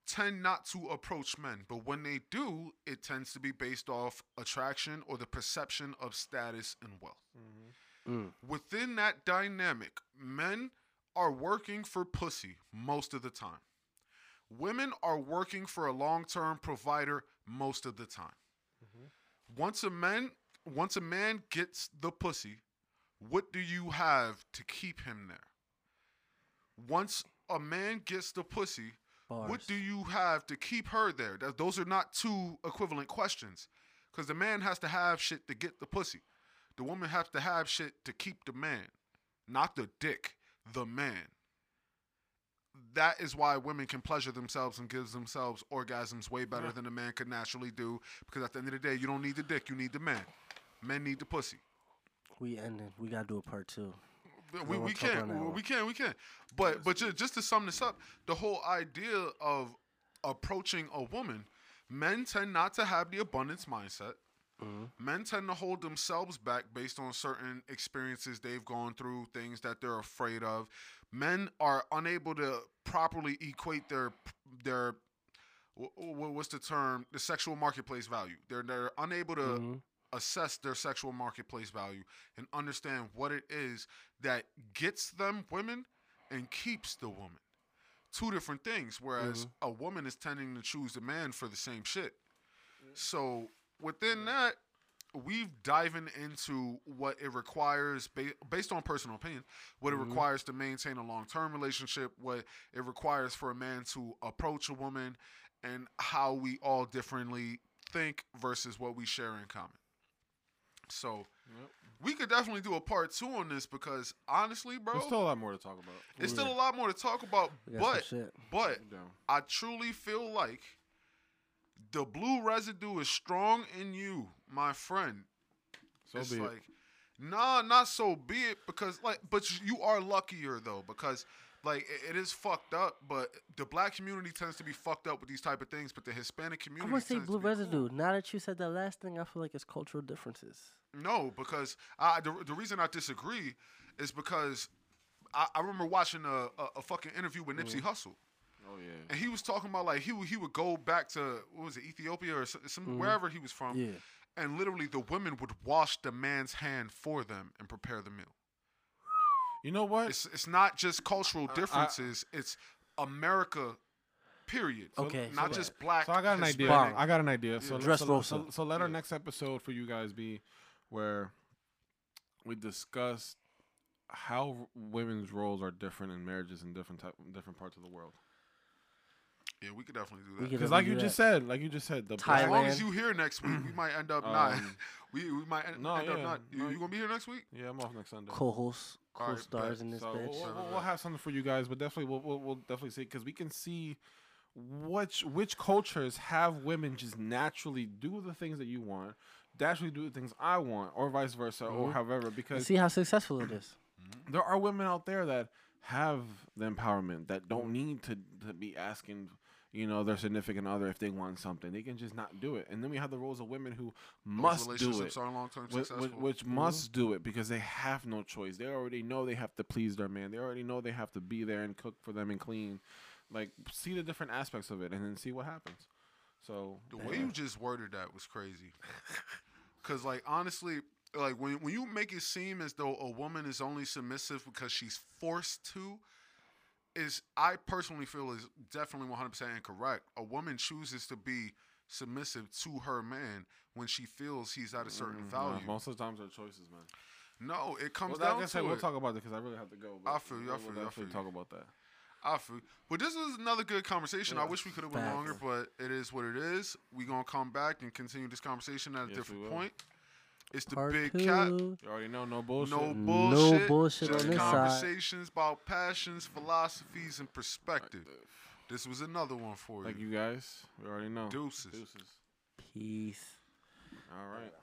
tend not to approach men but when they do it tends to be based off attraction or the perception of status and wealth. Mm. within that dynamic, men are working for pussy most of the time. Women are working for a long-term provider most of the time. Mm-hmm. Once a man once a man gets the pussy, what do you have to keep him there? Once a man gets the pussy, Bars. what do you have to keep her there? Th- those are not two equivalent questions. Because the man has to have shit to get the pussy. The woman has to have shit to keep the man, not the dick, the man. That is why women can pleasure themselves and gives themselves orgasms way better than a man could naturally do. Because at the end of the day, you don't need the dick, you need the man. Men need the pussy. We ended. We gotta do a part two. We, we can't on we can't we can't but but just, just to sum this up the whole idea of approaching a woman men tend not to have the abundance mindset Mm-hmm. men tend to hold themselves back based on certain experiences they've gone through things that they're afraid of men are unable to properly equate their their wh- wh- what's the term the sexual marketplace value they're they're unable to Mhm. assess their sexual marketplace value and understand what it is that gets them women and keeps the woman. Two different things. Whereas a woman is tending to choose a man for the same shit. So within that, we've diving into what it requires ba- based on personal opinion, what it mm-hmm. requires to maintain a long-term relationship, what it requires for a man to approach a woman, and how we all differently think versus what we share in common. So we could definitely do a part two on this because honestly, bro, There's still a lot more to talk about. it's still a lot more to talk about. We got some But but Yeah. I truly feel like the blue residue is strong in you, my friend. So it's be it. like, nah, not so be it because like, but you are luckier though because like it- it is fucked up. But the black community tends to be fucked up with these type of things, but the Hispanic community. I community. want to say tends blue be cool. residue. Now that you said that last thing, I feel like it's cultural differences. No, because I the, the reason I disagree is because I, I remember watching a, a, a fucking interview with Nipsey mm. Hussle. Oh yeah. And he was talking about like he would, he would go back to what was it Ethiopia or some, some wherever he was from, Yeah. and literally the women would wash the man's hand for them and prepare the meal. You know what? It's it's not just cultural differences; it's America, period. Okay, not so- just black. So I got an idea. Hispanic. I got an idea. So, Dress so, so, so let our Yeah. next episode for you guys be where we discuss how women's roles are different in marriages in different type, different parts of the world. Yeah, we could definitely do that. Because like you do just that. said, like you just said, the As long as Thailand. you here next week, we might end up not. Um, we we might end, no, end up not. You, no, you gonna be here next week? yeah, I'm off next Sunday. Co-hosts, All right, co-stars bet. in this So bitch. we'll, we'll, we'll have something for you guys, but definitely we'll we'll, we'll definitely see because we can see which which cultures have women just naturally do the things that you want, naturally do the things I want, or vice versa, or Mhm. however. And Because see how successful it is. there are women out there that have the empowerment that don't need to, to be asking you know, their significant other if they want something. They can just not do it. And then we have the roles of women who must do it. are long term Which, successful. which, which must do it because they have no choice. They already know they have to please their man. They already know they have to be there and cook for them and clean. Like, see the different aspects of it and then see what happens. So, The way you just worded that was crazy. Cause like honestly, like when when you make it seem as though a woman is only submissive because she's forced to, is I personally feel is definitely one hundred percent incorrect. A woman chooses to be submissive to her man when she feels he's at a certain Mm, value. nah, most of the times they're choices, man. No, it comes Well, down like I to said, it. we'll talk about it because I really have to go. I feel you, I feel you, I definitely feel talk about that. I feel, but this is another good conversation. I wish we could have went longer, but it is what it is. We gonna come back and continue this conversation at a Yes, we different will. point. It's the Part big two. cat. You already know, no bullshit. No No bullshit. bullshit just on this side. conversations about passions, philosophies, and perspective. This was another one for you. Like you. you guys, we already know. Deuces. Deuces. Peace. All right.